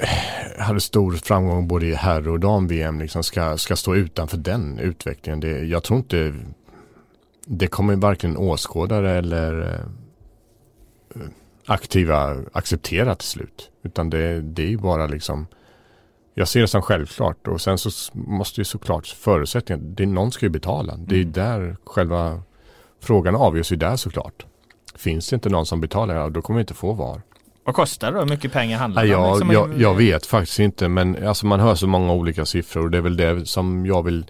eh, hade stor framgång både i herr och dam-VM liksom ska, ska stå utanför den utvecklingen. Det, jag tror inte det kommer varken åskådare eller eh, aktiva acceptera till slut. Utan det, det är ju bara liksom jag ser det som självklart och sen så måste ju såklart förutsättningar, det, någon ska ju betala. Det är mm. där själva frågan avgörs ju där såklart. Finns det inte någon som betalar, då kommer vi inte få VAR. Vad kostar det då? Hur mycket pengar handlar det om? Liksom, jag, jag, vet faktiskt inte men alltså man hör så många olika siffror och det är väl det som jag vill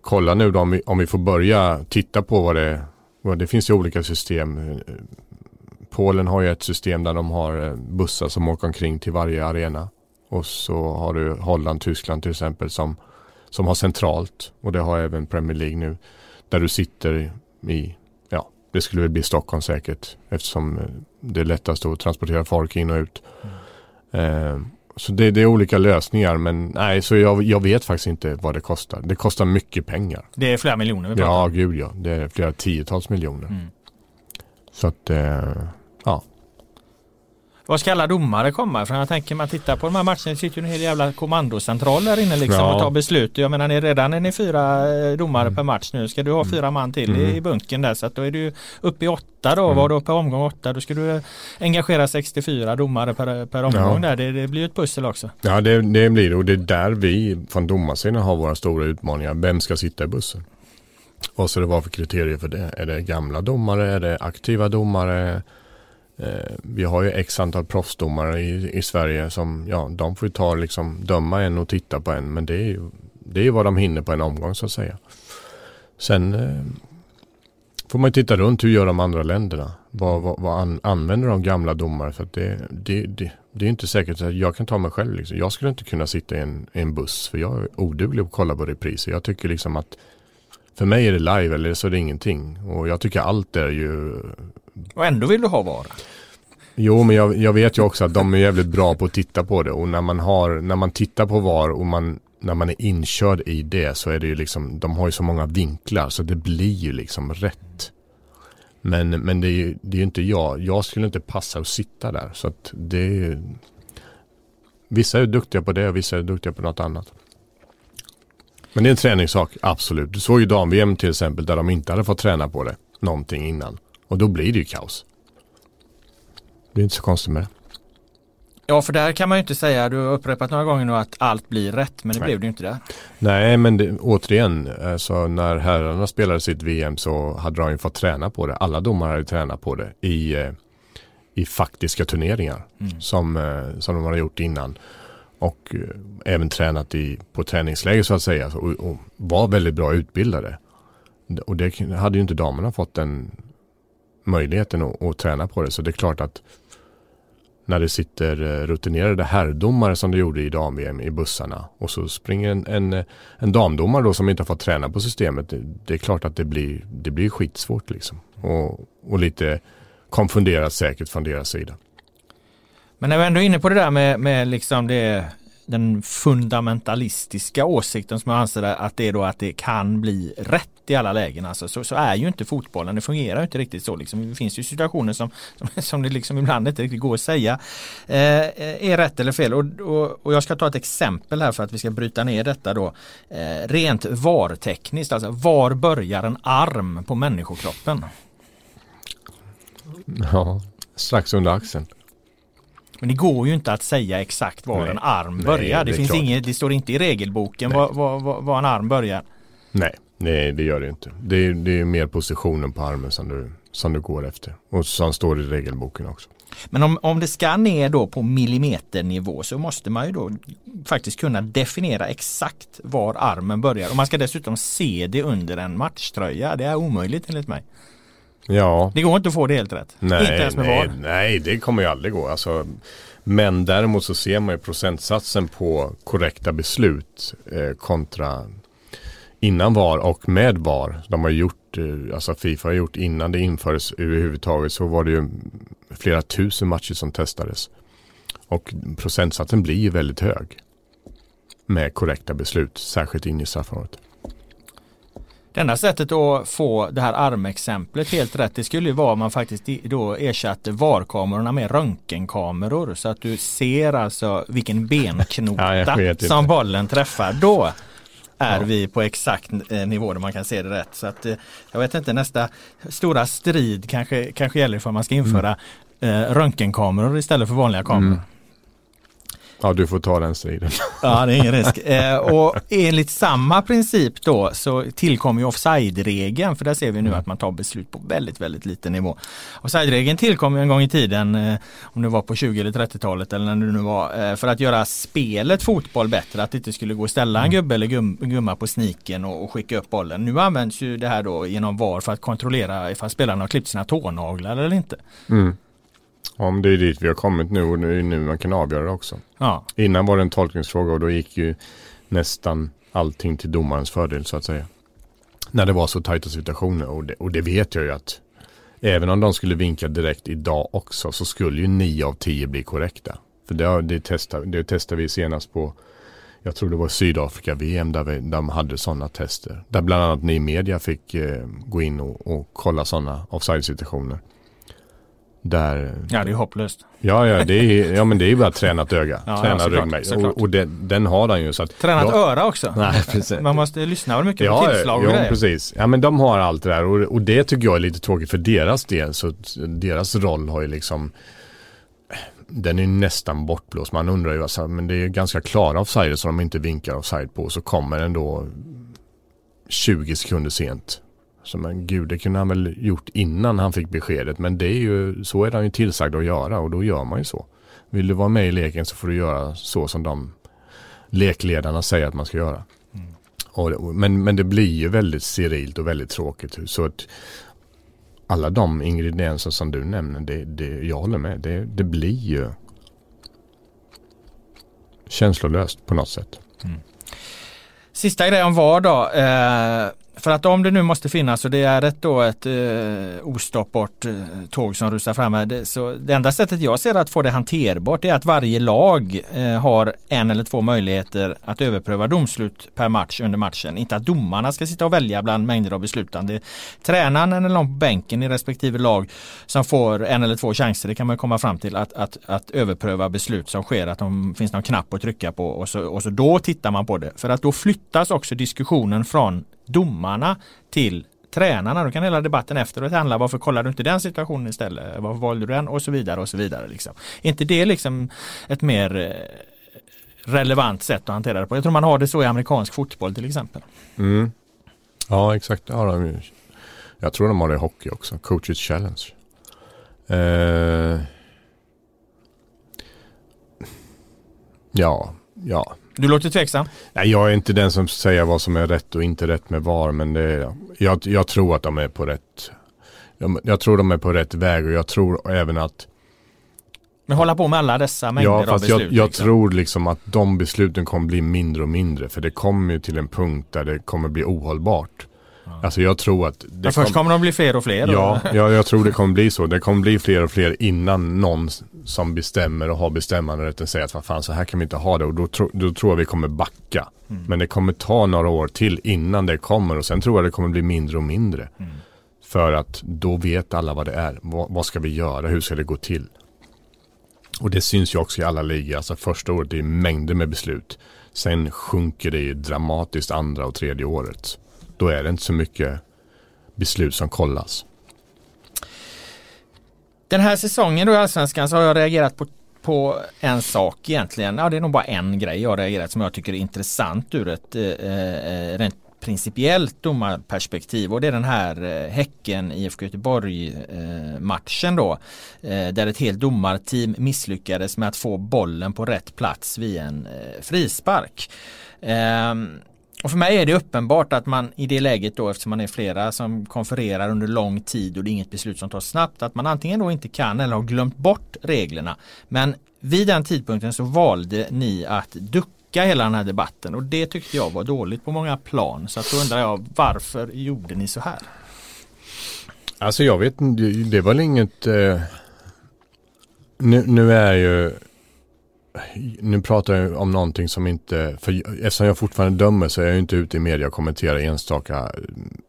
kolla nu då om vi, om vi får börja titta på vad det vad det finns ju olika system. Polen har ju ett system där de har eh, bussar som åker omkring till varje arena. Och så har du Holland, Tyskland till exempel som, som har centralt. Och det har även Premier League nu. Där du sitter i, ja, det skulle väl bli Stockholm säkert. Eftersom eh, det är lättast att transportera folk in och ut. Mm. Eh, så det, det, är olika lösningar men nej, så jag, jag, vet faktiskt inte vad det kostar. Det kostar mycket pengar. Det är flera miljoner vi pratar Ja, gud ja. Det är flera tiotals miljoner. Mm. Så att, eh, ja. Vad ska alla domare komma ifrån? Jag tänker man tittar på de här matcherna, det sitter ju en hel jävla kommandocentral där inne liksom ja. och tar beslut. Jag menar ni redan är ni fyra eh, domare mm. per match nu. Ska du ha fyra man till mm. i bunken där så att då är du uppe i åtta då. Mm. Var du på omgång åtta då ska du engagera 64 domare per, per omgång ja. där. Det, det blir ett pussel också. Ja det, det blir det och det är där vi från domarsidan har våra stora utmaningar. Vem ska sitta i bussen? Vad ska det vara för kriterier för det? Är det gamla domare? Är det aktiva domare? Eh, vi har ju x antal proffsdomare i, i Sverige som, ja, de får ju ta liksom, döma en och titta på en. Men det är ju det är vad de hinner på en omgång så att säga. Sen eh, får man ju titta runt, hur gör de andra länderna? Vad, vad, vad an, använder de gamla domare? För att det, det, det, det är inte säkert att jag kan ta mig själv. Liksom. Jag skulle inte kunna sitta i en, i en buss för jag är oduglig att kolla på repriser. Jag tycker liksom att för mig är det live eller så är det ingenting. Och jag tycker allt är ju och ändå vill du ha VAR? Jo, men jag, jag, vet ju också att de är jävligt bra på att titta på det. Och när man, har, när man tittar på VAR och man, när man är inkörd i det så är det ju liksom, de har ju så många vinklar så det blir ju liksom rätt. Men, men det är ju det är inte jag. Jag skulle inte passa att sitta där. Så att det är, ju... Vissa är duktiga på det och vissa är duktiga på något annat. Men det är en träningssak, absolut. Du såg ju dam-VM till exempel där de inte hade fått träna på det någonting innan. Och då blir det ju kaos. Det är inte så konstigt med det. Ja, för där kan man ju inte säga, du har upprepat några gånger nu att allt blir rätt, men det Nej. blev det ju inte där. Nej, men det, återigen, alltså när herrarna spelade sitt VM så hade de ju fått träna på det. Alla domare hade tränat på det i, eh, i faktiska turneringar mm. som, eh, som de hade gjort innan. Och eh, även tränat i, på träningsläger så att säga och, och var väldigt bra utbildade. Och det hade ju inte damerna fått den möjligheten att, att träna på det. Så det är klart att när det sitter eh, rutinerade herrdomare som det gjorde i dam-VM i bussarna och så springer en, en, eh, en damdomare då som inte har fått träna på systemet. Det, det är klart att det blir, det blir skitsvårt liksom. Och, och lite konfunderat säkert från deras sida. Men när vi ändå är inne på det där med, med liksom det den fundamentalistiska åsikten som jag anser att det är då att det kan bli rätt i alla lägen. Alltså, så, så är ju inte fotbollen, det fungerar inte riktigt så. Liksom. Det finns ju situationer som, som, som det liksom ibland inte riktigt går att säga eh, är rätt eller fel. Och, och, och, jag ska ta ett exempel här för att vi ska bryta ner detta då. Eh, rent VAR-tekniskt, alltså var börjar en arm på människokroppen? Ja, strax under axeln. Men det går ju inte att säga exakt var nej, en arm börjar. Nej, det, det, finns inget, det står inte i regelboken var, var, var, en arm börjar. Nej, nej det gör det inte. Det är, det är mer positionen på armen som du, som du går efter. Och som står i regelboken också. Men om, om det ska ner då på millimeternivå så måste man ju då faktiskt kunna definiera exakt var armen börjar. Och man ska dessutom se det under en matchtröja. Det är omöjligt enligt mig. Ja. Det går inte att få det helt rätt. Nej, inte ens med nej. Nej, det kommer ju aldrig gå. Alltså, men däremot så ser man ju procentsatsen på korrekta beslut eh, kontra innan VAR och med VAR. De har gjort, eh, alltså Fifa har gjort innan det infördes överhuvudtaget så var det ju flera tusen matcher som testades. Och procentsatsen blir ju väldigt hög. Med korrekta beslut, särskilt in i straffområdet. Det enda sättet att få det här armexemplet helt rätt det skulle ju vara om man faktiskt då ersatte VAR-kamerorna med röntgenkameror så att du ser alltså vilken benknota ja, som bollen träffar. Då är ja. vi på exakt eh, nivå där man kan se det rätt. Så att, eh, jag vet inte, nästa stora strid kanske, kanske gäller för man ska införa mm. eh, röntgenkameror istället för vanliga kameror. Mm. Ja, du får ta den striden. Ja, det är ingen risk. Eh, och enligt samma princip då så tillkommer ju offside-regeln för där ser vi nu mm. att man tar beslut på väldigt, väldigt liten nivå. Offside-regeln tillkom ju en gång i tiden, eh, om det var på 20 eller 30-talet eller när det nu var, eh, för att göra spelet fotboll bättre. Att det inte skulle gå att ställa en mm. gubbe eller gum, gumma på sniken och, och, skicka upp bollen. Nu används ju det här då genom VAR för att kontrollera ifall spelarna har klippt sina tånaglar eller inte. Mm. Om det är dit vi har kommit nu och det är nu man kan avgöra det också. Ja. Innan var det en tolkningsfråga och då gick ju nästan allting till domarens fördel så att säga. När det var så tajta situationer och det, och det vet jag ju att även om de skulle vinka direkt idag också så skulle ju nio av tio bli korrekta. För det, det, testade, det testade vi senast på jag tror det var Sydafrika-VM där vi, de hade sådana tester. Där bland annat ni media fick eh, gå in och, och kolla sådana offside-situationer. Där, ja, det är hopplöst. Ja, ja, det är, ja men det är ju bara tränat öga. ja, tränat ja, ryggmärg. Och, och det, den har han ju. Så att, tränat ja, öra också. Nej, precis. Man måste lyssna väl mycket ja, på tillslag och ja, precis. Ja, men de har allt det där. Och, och det tycker jag är lite tråkigt för deras del. Så deras roll har ju liksom den är nästan bortblåst. Man undrar ju, alltså, men det är ganska klara offside som de inte vinkar offside på. Så kommer den då 20 sekunder sent. Så men gud, det kunde han väl gjort innan han fick beskedet. Men det är ju, så är han ju tillsagd att göra och då gör man ju så. Vill du vara med i leken så får du göra så som de lekledarna säger att man ska göra. Mm. Och, men, men det blir ju väldigt sterilt och väldigt tråkigt. Så att alla de ingredienser som du nämner, det, det, jag håller med. Det, det blir ju känslolöst på något sätt. Mm. Sista grejen VAR då. Eh, för att om det nu måste finnas och det är ett, då ett eh, ostoppbart eh, tåg som rusar fram här. Det, så det enda sättet jag ser att få det hanterbart är att varje lag eh, har en eller två möjligheter att överpröva domslut per match under matchen. Inte att domarna ska sitta och välja bland mängder av beslutande. Tränaren eller någon på bänken i respektive lag som får en eller två chanser, det kan man komma fram till, att, att, att överpröva beslut som sker. Att det finns någon knapp att trycka på och så, och så då tittar man på det. För att då flyttas också diskussionen från domarna till tränarna. Då kan hela debatten efteråt handla varför kollar du inte den situationen istället? Varför valde du den? Och så vidare och så vidare. Liksom. inte det liksom ett mer eh, relevant sätt att hantera det på? Jag tror man har det så i amerikansk fotboll till exempel. Mm. Ja exakt, ja, de, jag tror de har det i hockey också. Coaches Challenge. Eh, ja, ja, du låter tveksam? Nej, jag är inte den som säger vad som är rätt och inte rätt med VAR. Men det, jag, jag tror att de är på rätt. Jag, jag, tror de är på rätt väg och jag tror även att men hålla på med alla dessa mängder ja, fast av beslut. Jag, jag liksom. tror liksom att de besluten kommer bli mindre och mindre. För det kommer ju till en punkt där det kommer bli ohållbart. Alltså jag tror att... Men först kom... kommer de bli fler och fler? Ja, ja, jag tror det kommer bli så. Det kommer bli fler och fler innan någon som bestämmer och har bestämmanderätten säger att vad fan så här kan vi inte ha det. Och då, tro, då tror jag vi kommer backa. Mm. Men det kommer ta några år till innan det kommer och sen tror jag det kommer bli mindre och mindre. Mm. För att då vet alla vad det är. Vad, vad, ska vi göra? Hur ska det gå till? Och det syns ju också i alla ligor. Alltså första året det är mängder med beslut. Sen sjunker det ju dramatiskt andra och tredje året då är det inte så mycket beslut som kollas. Den här säsongen då i Allsvenskan så har jag reagerat på, på en sak egentligen. Ja, det är nog bara en grej jag har reagerat som jag tycker är intressant ur ett eh, eh rent principiellt domarperspektiv och det är den här eh, Häcken IFK Göteborg eh, matchen då eh, där ett helt domarteam misslyckades med att få bollen på rätt plats vid en eh, frispark. Ehm, och för mig är det uppenbart att man i det läget då eftersom man är flera som konfererar under lång tid och det är inget beslut som tas snabbt att man antingen då inte kan eller har glömt bort reglerna. Men vid den tidpunkten så valde ni att ducka hela den här debatten och det tyckte jag var dåligt på många plan. Så att då undrar jag varför gjorde ni så här? Alltså jag vet inte, det var väl inget eh, nu, nu är ju nu pratar jag om någonting som inte, för eftersom jag fortfarande dömer så är jag inte ute i media och kommenterar enstaka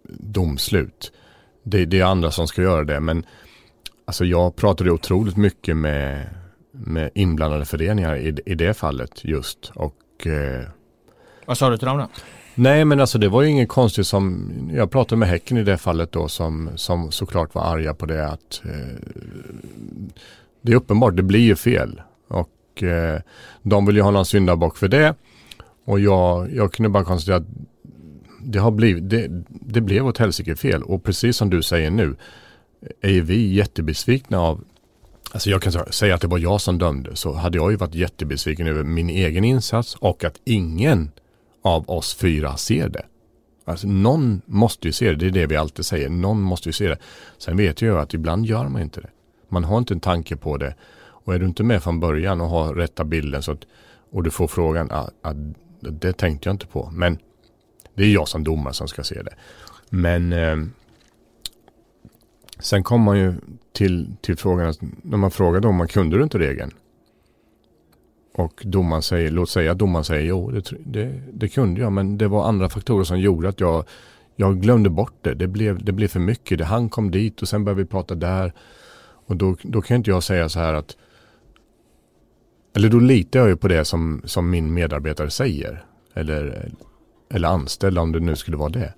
domslut. Det, det är andra som ska göra det, men alltså jag pratade otroligt mycket med, med inblandade föreningar i, i det fallet just. Och, eh, Vad sa du till dem då? Nej men alltså det var ju inget konstigt som, jag pratade med Häcken i det fallet då som, som såklart var arga på det att eh, det är uppenbart, det blir ju fel. Och eh, de vill ju ha någon syndabock för det. Och jag, jag kunde bara konstatera att det, har blivit, det, det blev åt helsike fel. Och precis som du säger nu är vi jättebesvikna av Alltså jag kan säga att det var jag som dömde så hade jag ju varit jättebesviken över min egen insats och att ingen av oss fyra ser det. Alltså någon måste ju se det, det är det vi alltid säger. Någon måste ju se det. Sen vet jag att ibland gör man inte det. Man har inte en tanke på det. Och är du inte med från början och har rätta bilden så att, och du får frågan, att, att det tänkte jag inte på. Men det är jag som domare som ska se det. Men eh, sen kommer man ju till, till frågan, när man frågar domaren, kunde du inte regeln? Och domaren säger, låt säga att domaren säger, jo det, det, det, kunde jag, men det var andra faktorer som gjorde att jag, jag glömde bort det. Det blev, det blev för mycket. Det, han kom dit och sen började vi prata där. Och då, då kan inte jag säga så här att eller då litar jag ju på det som, som min medarbetare säger. Eller, eller anställda om det nu skulle vara det.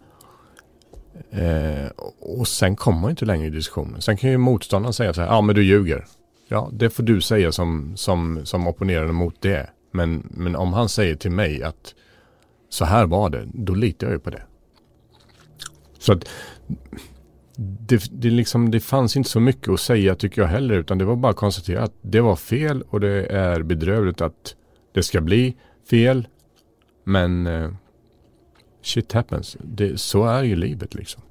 Eh, och sen kommer man inte längre i diskussionen. Sen kan ju motståndaren säga så här, ja men du ljuger. Ja, det får du säga som, som, som opponerar mot det. Men, men om han säger till mig att så här var det, då litar jag ju på det. Så att det, det, liksom, det fanns inte så mycket att säga tycker jag heller. Utan det var bara att konstatera att det var fel och det är bedrövligt att det ska bli fel. Men eh, shit happens. Det, så är ju livet liksom.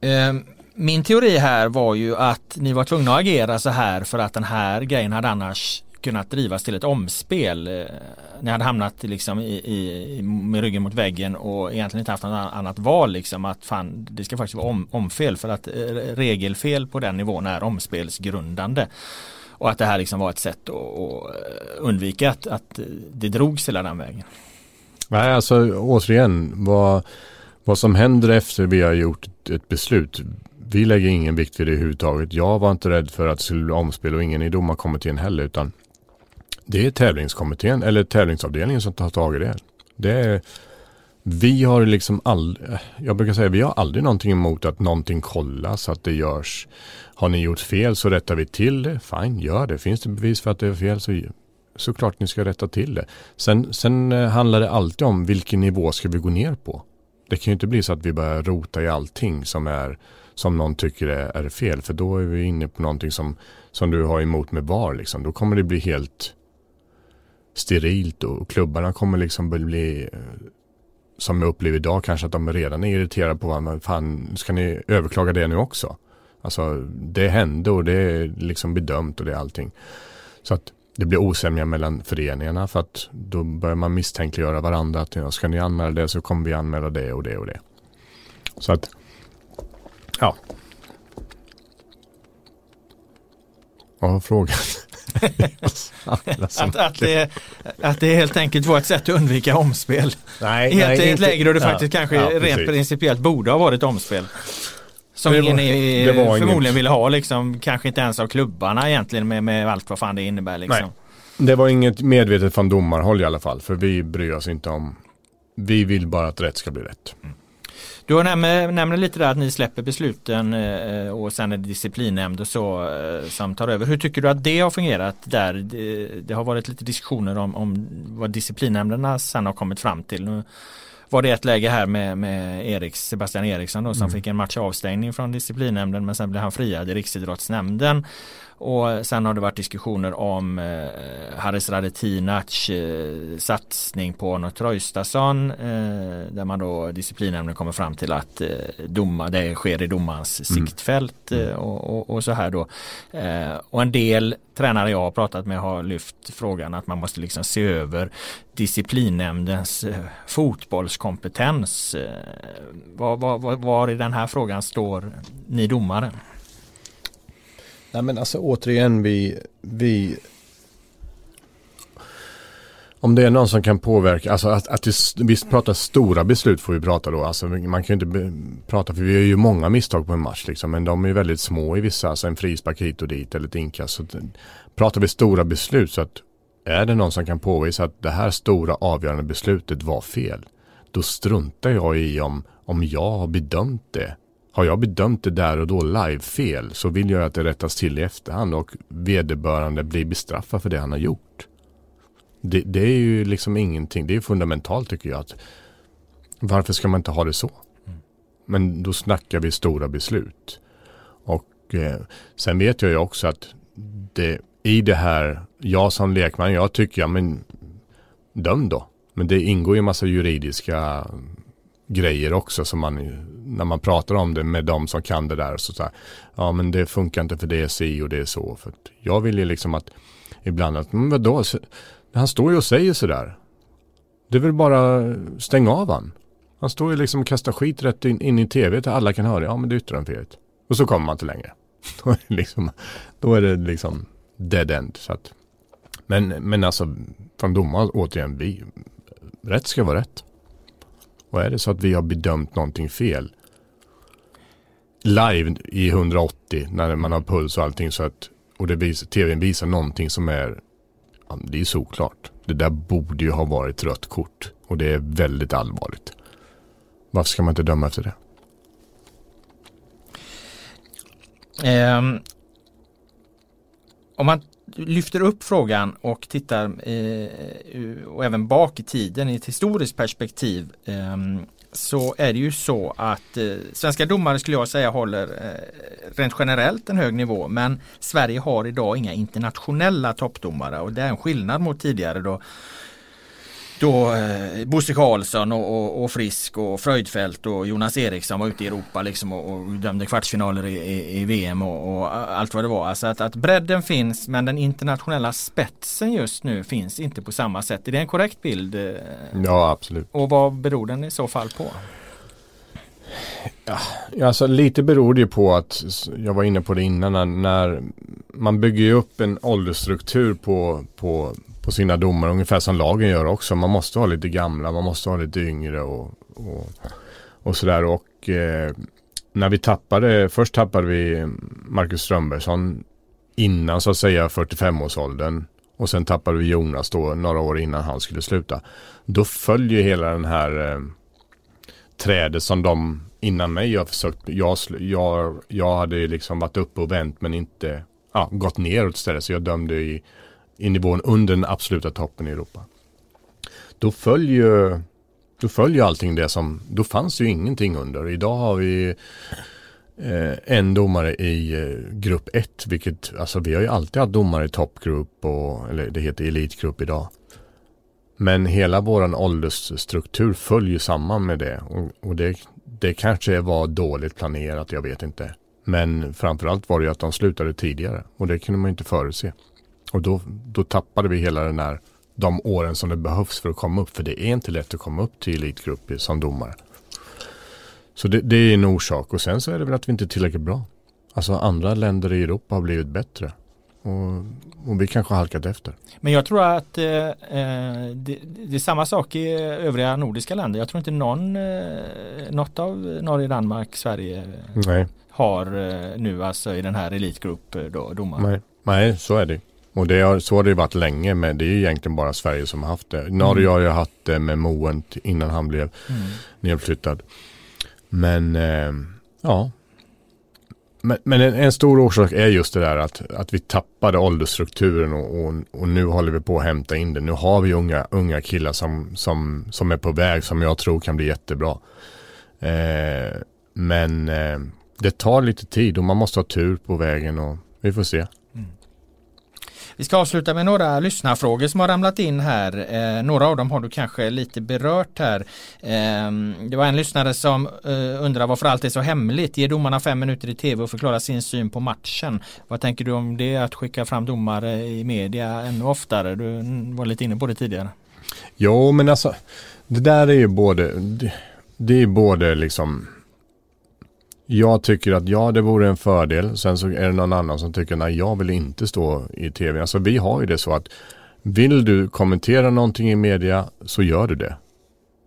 Um min teori här var ju att ni var tvungna att agera så här för att den här grejen hade annars kunnat drivas till ett omspel. Eh, Ni hade hamnat liksom i, i, med ryggen mot väggen och egentligen inte haft något annat val liksom att fan det ska faktiskt vara om, omfel för att eh, regelfel på den nivån är omspelsgrundande. Och att det här liksom var ett sätt att, att eh, undvika att, att det drogs hela den vägen. Nej, alltså återigen vad, vad som händer efter vi har gjort ett beslut vi lägger ingen vikt vid det överhuvudtaget. Jag var inte rädd för att det skulle bli omspel och ingen i domarkommittén heller. Utan det är tävlingskommittén eller tävlingsavdelningen som tar tag i det. det är, vi har liksom aldrig, jag brukar säga vi har aldrig någonting emot att någonting kollas, att det görs. Har ni gjort fel så rättar vi till det. Fine, gör det. Finns det bevis för att det är fel så såklart ni ska rätta till det. Sen, sen eh, handlar det alltid om vilken nivå ska vi gå ner på. Det kan ju inte bli så att vi börjar rota i allting som är som någon tycker är, är fel. För då är vi inne på någonting som, som du har emot med VAR. Liksom. Då kommer det bli helt sterilt och klubbarna kommer liksom bli eh, som jag upplever idag kanske att de redan är irriterade på varandra. Fan, ska ni överklaga det nu också? Alltså det hände och det är liksom bedömt och det är allting. Så att det blir osämja mellan föreningarna för att då börjar man misstänkliggöra varandra. Att ja, ska ni anmäla det så kommer vi anmäla det och det och det. Så att Ja. Vad var frågan? Att, att, det, att det helt enkelt var ett sätt att undvika omspel. Nej, helt nej, i ett läge då det faktiskt kanske ja, rent principiellt borde ha varit omspel. Som ingen förmodligen inget. ville ha liksom, kanske inte ens av klubbarna egentligen med, med allt vad fan det innebär liksom. Nej. Det var inget medvetet från domarhåll i alla fall, för vi bryr oss inte om, vi vill bara att rätt ska bli rätt. Mm. Du nämner, lite där att ni släpper besluten eh, och sen är det disciplinnämnd och så eh, som tar över. Hur tycker du att det har fungerat där? Det, har varit lite diskussioner om, om vad disciplinnämnderna sen har kommit fram till. Nu var det ett läge här med, med Eriks, Sebastian Eriksson då, som mm. fick en match avstängning från disciplinnämnden men sen blev han friad i Riksidrottsnämnden. Och sen har det varit diskussioner om eh, Haris Radetinac eh, satsning på Arnold Traustason eh, där man då disciplinnämnden kommer fram till att eh, domar, det sker i domarens mm. siktfält eh, och, och, och, så här då. Eh, och en del tränare jag har pratat med har lyft frågan att man måste liksom se över disciplinnämndens eh, fotbollskompetens. Eh, var, var, var i den här frågan står ni domare? Nej men alltså återigen vi, vi om det är någon som kan påverka, alltså att, att vi pratar stora beslut får vi prata då. Alltså man kan ju inte prata, för vi gör ju många misstag på en match liksom, men de är ju väldigt små i vissa, alltså en frispark hit och dit eller ett inkast. Så pratar vi stora beslut så att är det någon som kan påvisa att det här stora avgörande beslutet var fel, då struntar jag i om, om jag har bedömt det har jag bedömt det där och då live fel så vill jag att det rättas till i efterhand och vederbörande blir bestraffad för det han har gjort. Det, det är ju liksom ingenting, det är fundamentalt tycker jag. att Varför ska man inte ha det så? Men då snackar vi stora beslut. Och eh, sen vet jag ju också att det, i det här, jag som lekman, jag tycker, ja men döm då. Men det ingår ju en massa juridiska grejer också som man, när man pratar om det med de som kan det där, så, så här, ja men det funkar inte för det är si och det är så. För jag vill ju liksom att ibland att, men vadå, han står ju och säger sådär. Det är väl bara stänga av han. Han står ju liksom och kastar skit rätt in, in i tv till alla kan höra. Ja men det är yttrandefrihet. Och så kommer man inte längre. Då är det liksom, då är det liksom dead end. Så att, men, men alltså från domaren återigen, vi, rätt ska vara rätt. Och är det så att vi har bedömt någonting fel live i 180 när man har puls och allting så att och det visar, tvn visar någonting som är det är såklart. Det där borde ju ha varit rött kort och det är väldigt allvarligt. Varför ska man inte döma efter det? Um, om man lyfter upp frågan och tittar eh, och även bak i tiden i ett historiskt perspektiv eh, så är det ju så att eh, svenska domare skulle jag säga håller eh, rent generellt en hög nivå men Sverige har idag inga internationella toppdomare och det är en skillnad mot tidigare då då eh, Bosse Karlsson och, och, och, Frisk och Fröjdfält och Jonas Eriksson var ute i Europa liksom och, och dömde kvartsfinaler i, i, i VM och, allt vad det var. Alltså att, att bredden finns men den internationella spetsen just nu finns inte på samma sätt. Är det en korrekt bild? Eh? Ja absolut. Och vad beror den i så fall på? Ja, alltså lite beror det ju på att jag var inne på det innan när, när man bygger upp en åldersstruktur på, på på sina domar, ungefär som lagen gör också. Man måste ha lite gamla, man måste ha lite yngre och, och, och sådär. Och eh, när vi tappade, först tappade vi Marcus Strömbergsson innan så att säga 45-årsåldern. Och sen tappade vi Jonas då några år innan han skulle sluta. Då följer hela den här eh, trädet som de innan mig har försökt. Jag, jag, jag hade liksom varit uppe och vänt men inte ja, gått neråt istället. Så jag dömde i i nivån under den absoluta toppen i Europa. Då följer, då följer allting det som, då fanns ju ingenting under. Idag har vi eh, en domare i eh, grupp 1, vilket, alltså vi har ju alltid haft domare i toppgrupp och, eller det heter elitgrupp idag. Men hela våran åldersstruktur följer samman med det och, och det, det kanske var dåligt planerat, jag vet inte. Men framförallt var det ju att de slutade tidigare och det kunde man inte förutse. Och då, då tappade vi hela den här, de åren som det behövs för att komma upp. För det är inte lätt att komma upp till elitgrupp som domare. Så det, det, är en orsak. Och sen så är det väl att vi inte är tillräckligt bra. Alltså andra länder i Europa har blivit bättre. Och, och vi kanske har halkat efter. Men jag tror att eh, eh, det, det, är samma sak i övriga nordiska länder. Jag tror inte någon, eh, något av Norge, Danmark, Sverige Nej. har eh, nu alltså i den här elitgrupp eh, då, domare. Nej. Nej, så är det. Och det har, så har det varit länge men det är egentligen bara Sverige som har haft det. Norge mm. har ju haft det med Moen innan han blev mm. nedflyttad. Men eh, ja. Men, men en, en, stor orsak är just det där att, att vi tappade åldersstrukturen och, och, och, nu håller vi på att hämta in det. Nu har vi unga, unga killar som, som, som är på väg som jag tror kan bli jättebra. Eh, men eh, det tar lite tid och man måste ha tur på vägen och vi får se. Vi ska avsluta med några lyssnarfrågor som har ramlat in här. Eh, några av dem har du kanske lite berört här. Eh, det var en lyssnare som eh, undrar varför allt är så hemligt. Ge domarna fem minuter i tv och förklara sin syn på matchen. Vad tänker du om det att skicka fram domare i media ännu oftare? Du var lite inne på det tidigare. Jo, men alltså det där är ju både, det, det är både liksom jag tycker att ja, det vore en fördel. Sen så är det någon annan som tycker nej, jag vill inte stå i tv. Alltså vi har ju det så att vill du kommentera någonting i media så gör du det.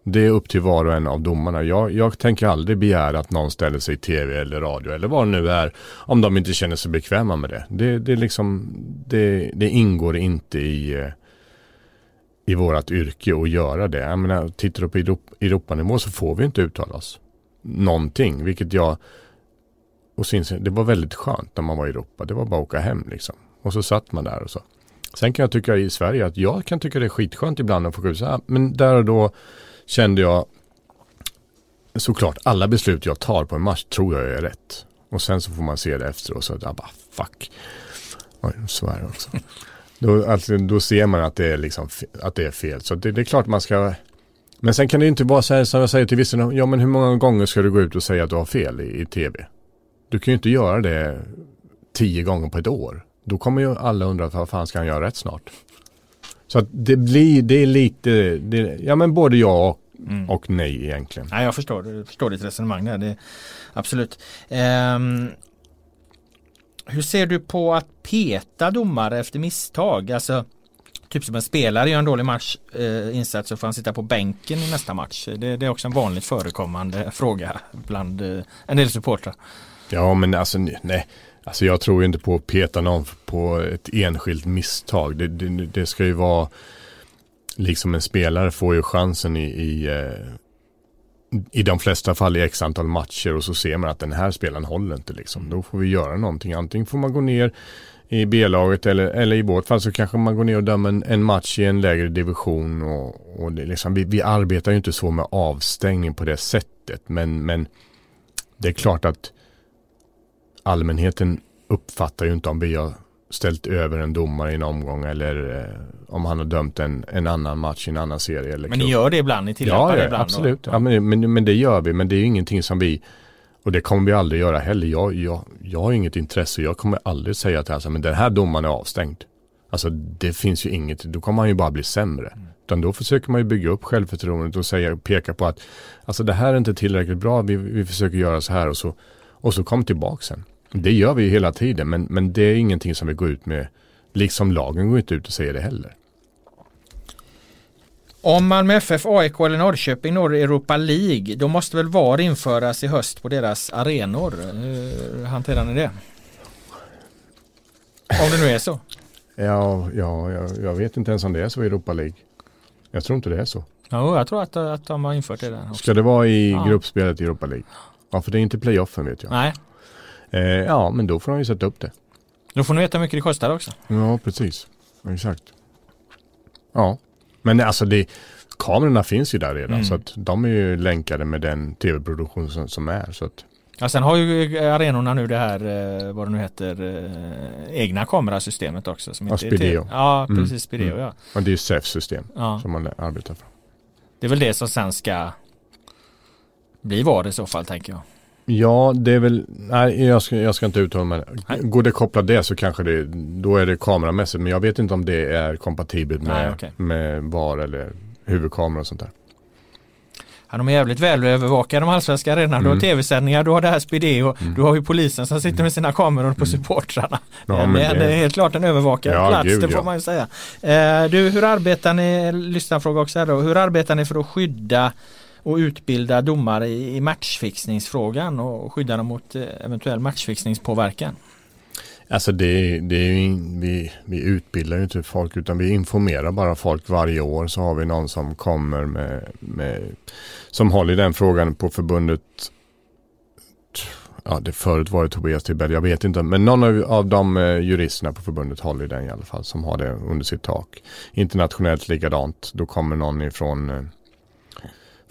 Det är upp till var och en av domarna. Jag, jag tänker aldrig begära att någon ställer sig i tv eller radio eller vad det nu är om de inte känner sig bekväma med det. Det, det, liksom, det, det ingår inte i, eh, i vårt yrke att göra det. Jag menar, tittar du på Europanivå så får vi inte uttala oss någonting, vilket jag och syns, det var väldigt skönt när man var i Europa. Det var bara att åka hem liksom. Och så satt man där och så. Sen kan jag tycka i Sverige att jag kan tycka det är skitskönt ibland att få gå så. Men där och då kände jag såklart alla beslut jag tar på en match tror jag är rätt. Och sen så får man se det efter och så att jag bara fuck. Oj, svär också. då, alltså, då ser man att det är, liksom, att det är fel. Så det, det är klart man ska men sen kan det inte vara så här som jag säger till vissa, ja men hur många gånger ska du gå ut och säga att du har fel i, i tv? Du kan ju inte göra det tio gånger på ett år. Då kommer ju alla undra vad fan ska han göra rätt snart? Så att det blir, det är lite, det, ja men både ja och, mm. och nej egentligen. Nej jag förstår, jag förstår ditt resonemang där. Det, absolut. Um, hur ser du på att peta domare efter misstag? Alltså typ som en spelare gör en dålig match eh, insats så får han sitta på bänken i nästa match. Det, det är också en vanligt förekommande fråga bland eh, en del supportrar. Ja men alltså nej. Alltså jag tror inte på att peta någon på ett enskilt misstag. Det, det, det ska ju vara liksom en spelare får ju chansen i, i, eh, i de flesta fall i x antal matcher och så ser man att den här spelaren håller inte liksom. Då får vi göra någonting. Antingen får man gå ner i B-laget eller, eller i vårt fall så kanske man går ner och dömer en, en match i en lägre division. Och, och det liksom, vi, vi, arbetar ju inte så med avstängning på det sättet. Men, men det är klart att allmänheten uppfattar ju inte om vi har ställt över en domare i en omgång eller eh, om han har dömt en, en annan match i en annan serie. Eller men ni gör det ibland? Ni tillämpar ja, det ibland? Absolut, och, ja. men, men, men det gör vi. Men det är ingenting som vi och det kommer vi aldrig göra heller. Jag, jag, jag har inget intresse. Jag kommer aldrig säga till alltså, men den här domaren är avstängd. Alltså det finns ju inget, då kommer han ju bara bli sämre. Mm. Utan då försöker man ju bygga upp självförtroendet och säga, peka på att alltså det här är inte tillräckligt bra, vi, vi försöker göra så här och så, och så kom tillbaka sen. Det gör vi ju hela tiden, men, men det är ingenting som vi går ut med, liksom lagen går inte ut och säger det heller. Om Malmö FF, AIK eller Norrköping når Europa League då måste väl VAR införas i höst på deras arenor. Hur hanterar ni det? Om det nu är så. Ja, ja jag, jag vet inte ens om det är så i Europa League. Jag tror inte det är så. Ja, jag tror att, att de har infört det där. Också. Ska det vara i ja. gruppspelet i Europa League? Ja, för det är inte playoffen vet jag. Nej. Eh, ja, men då får de ju sätta upp det. Då får ni veta hur mycket det kostar också. Ja, precis. Exakt. Ja, men alltså det, kamerorna finns ju där redan mm. så att de är ju länkade med den tv-produktion som, som, är. Så att... Ja, sen har ju arenorna nu det här, eh, vad det nu heter, eh, egna kamerasystemet också. Som ja, Spideo. Ja, precis, mm. Spideo mm. ja. Och det är ju SEF system ja. som man arbetar för. Det är väl det som sen ska bli VAR i så fall tänker jag. Ja, det är väl, nej jag ska, jag ska inte uttala mig. Går det koppla det så kanske det, då är det kameramässigt. Men jag vet inte om det är kompatibelt med, nej, okay. med VAR eller huvudkamera och sånt där. Ja, de är jävligt väl övervakade de allsvenska arenorna. Mm. Du har mm. tv-sändningar, du har det här Spideo, mm. du har ju polisen som sitter med sina kameror på mm. supportrarna. Ja, det, det, är helt klart en övervakad ja, plats, gud, det får ja. man ju säga. Eh, du, hur arbetar ni, lyssnarfråga också här då, hur arbetar ni för att skydda och utbilda domare i matchfixningsfrågan och skydda dem mot eh, eventuell matchfixningspåverkan? Alltså det, det är ju, vi, vi utbildar ju inte folk utan vi informerar bara folk varje år så har vi någon som kommer med, med som håller den frågan på förbundet. Ja, det förut var det Tobias Tibell, jag vet inte, men någon av, av de eh, juristerna på förbundet håller den i alla fall som har det under sitt tak. Internationellt likadant, då kommer någon ifrån eh,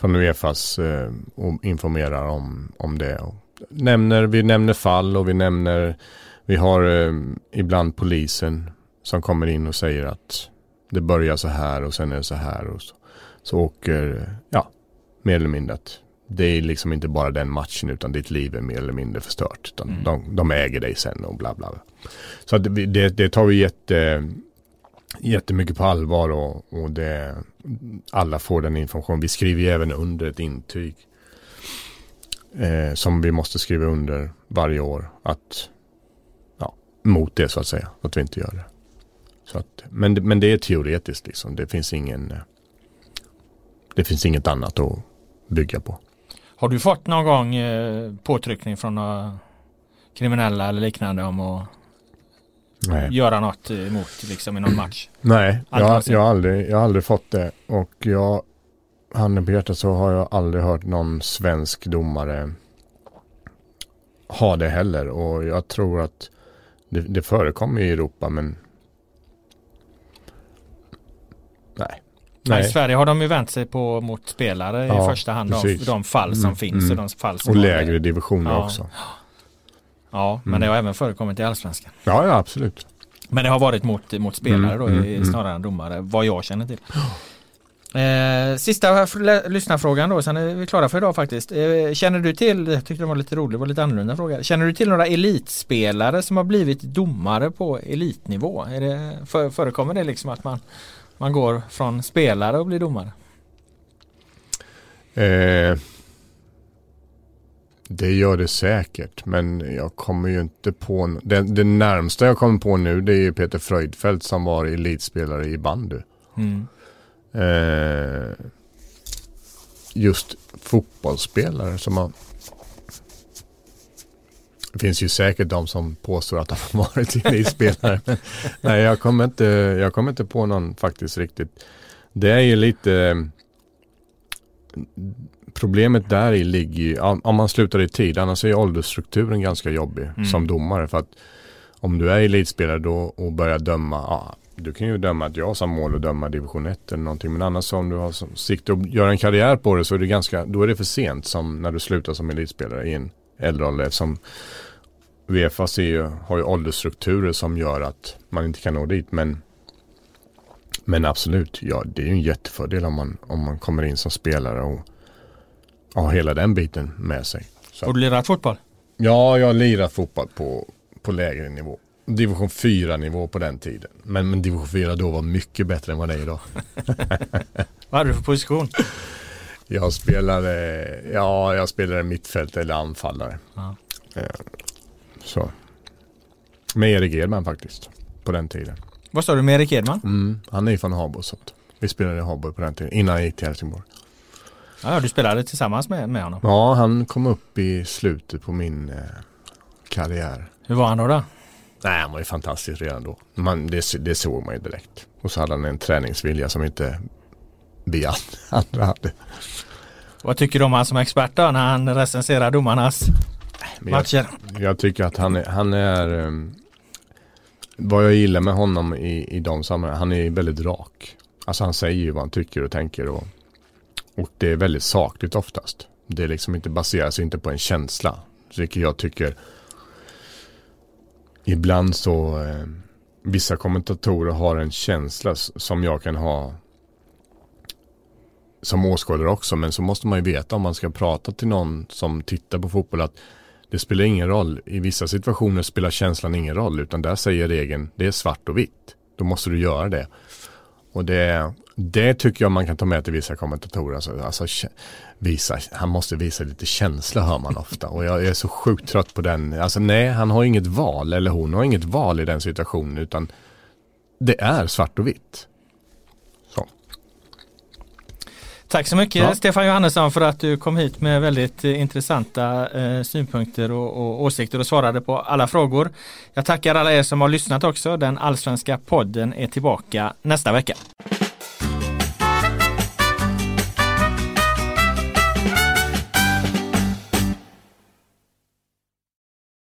från Uefas eh, och informerar om, om det. Och nämner, vi nämner fall och vi nämner, vi har eh, ibland polisen som kommer in och säger att det börjar så här och sen är det så här och så, så åker, ja, mer eller mindre att det är liksom inte bara den matchen utan ditt liv är mer eller mindre förstört. Utan mm. de, de, äger dig sen och bla bla. Så det, det, det, tar vi jätte, jättemycket på allvar och, och det, alla får den informationen. Vi skriver ju även under ett intyg eh, som vi måste skriva under varje år. Att, ja, mot det så att säga, att vi inte gör det. Så att, men, men det är teoretiskt liksom. Det finns ingen eh, det finns inget annat att bygga på. Har du fått någon gång eh, påtryckning från några kriminella eller liknande om att Nej. göra något emot liksom i någon match? Nej, jag, jag, har aldrig, jag har aldrig fått det. Och jag, handen på hjärtat så har jag aldrig hört någon svensk domare ha det heller. Och jag tror att det, det förekommer i Europa men nej. Nej. I Sverige har de ju vänt sig på mot spelare ja, i första hand av de fall som mm, finns mm. och de fall som Och lägre divisioner ja. också. Ja, men mm. det har även förekommit i allsvenskan. Ja, ja absolut. Men det har varit mot, mot spelare då mm, mm, snarare än domare, vad jag känner till. Eh, sista lyssnarfrågan då, sen är vi klara för idag faktiskt. Eh, känner du till, jag tyckte det var lite roligt, det var lite annorlunda fråga. Känner du till några elitspelare som har blivit domare på elitnivå? Är det, för, förekommer det liksom att man man går från spelare och blir domare? Eh, det gör det säkert, men jag kommer ju inte på... Det, det närmsta jag kommer på nu det är Peter Fröjdfält som var elitspelare i bandy. Mm. Eh, just fotbollsspelare som har det finns ju säkert de som påstår att de har varit elitspelare. men nej, jag kommer, inte, jag kommer inte på någon faktiskt riktigt. Det är ju lite Problemet där i ligger ju, om man slutar i tid, annars är åldersstrukturen ganska jobbig mm. som domare. För att om du är elitspelare då och börjar döma, ja, du kan ju döma att jag har som mål att döma division 1 eller någonting. Men annars om du har som sikte att göra en karriär på det så är det ganska, då är det för sent som när du slutar som elitspelare i en äldre ålder. Eftersom Uefa har ju åldersstrukturer som gör att man inte kan nå dit. Men, men absolut, ja, det är ju en jättefördel om man, om man kommer in som spelare och har hela den biten med sig. Så. Har du lirat fotboll? Ja, jag har lirat fotboll på, på lägre nivå. Division 4 nivå på den tiden. Men, men division 4 då var mycket bättre än vad det är idag. vad hade du för position? Jag spelade, ja jag spelade mittfält eller anfallare. Ja. Eh, så. Med Erik Edman faktiskt. På den tiden. Vad sa du med Erik Edman? Mm, han är ju från Habo. Så vi spelade i Habo på den tiden. Innan jag gick till Helsingborg. Ja, du spelade tillsammans med, med honom? Ja, han kom upp i slutet på min eh, karriär. Hur var han då? då? Nej, han var ju fantastisk redan då. Man, det, det såg man ju direkt. Och så hade han en träningsvilja som inte vi andra hade. Vad tycker du om han som expert då när han recenserar domarnas matcher? Jag, jag, tycker att han är, han är um, vad jag gillar med honom i, i de sammanhangen, han är väldigt rak. Alltså han säger ju vad han tycker och tänker och, och det är väldigt sakligt oftast. Det är liksom inte baseras inte på en känsla. Vilket jag tycker ibland så eh, vissa kommentatorer har en känsla som jag kan ha som åskådare också. Men så måste man ju veta om man ska prata till någon som tittar på fotboll att det spelar ingen roll. I vissa situationer spelar känslan ingen roll utan där säger regeln det är svart och vitt. Då måste du göra det. Och det, det tycker jag man kan ta med till vissa kommentatorer. Alltså, alltså, visa, han måste visa lite känsla hör man ofta. Och jag är så sjukt trött på den. Alltså nej, han har inget val eller hon har inget val i den situationen utan det är svart och vitt. Tack så mycket ja. Stefan Johannesson för att du kom hit med väldigt eh, intressanta eh, synpunkter och, och, åsikter och svarade på alla frågor. Jag tackar alla er som har lyssnat också. Den allsvenska podden är tillbaka nästa vecka.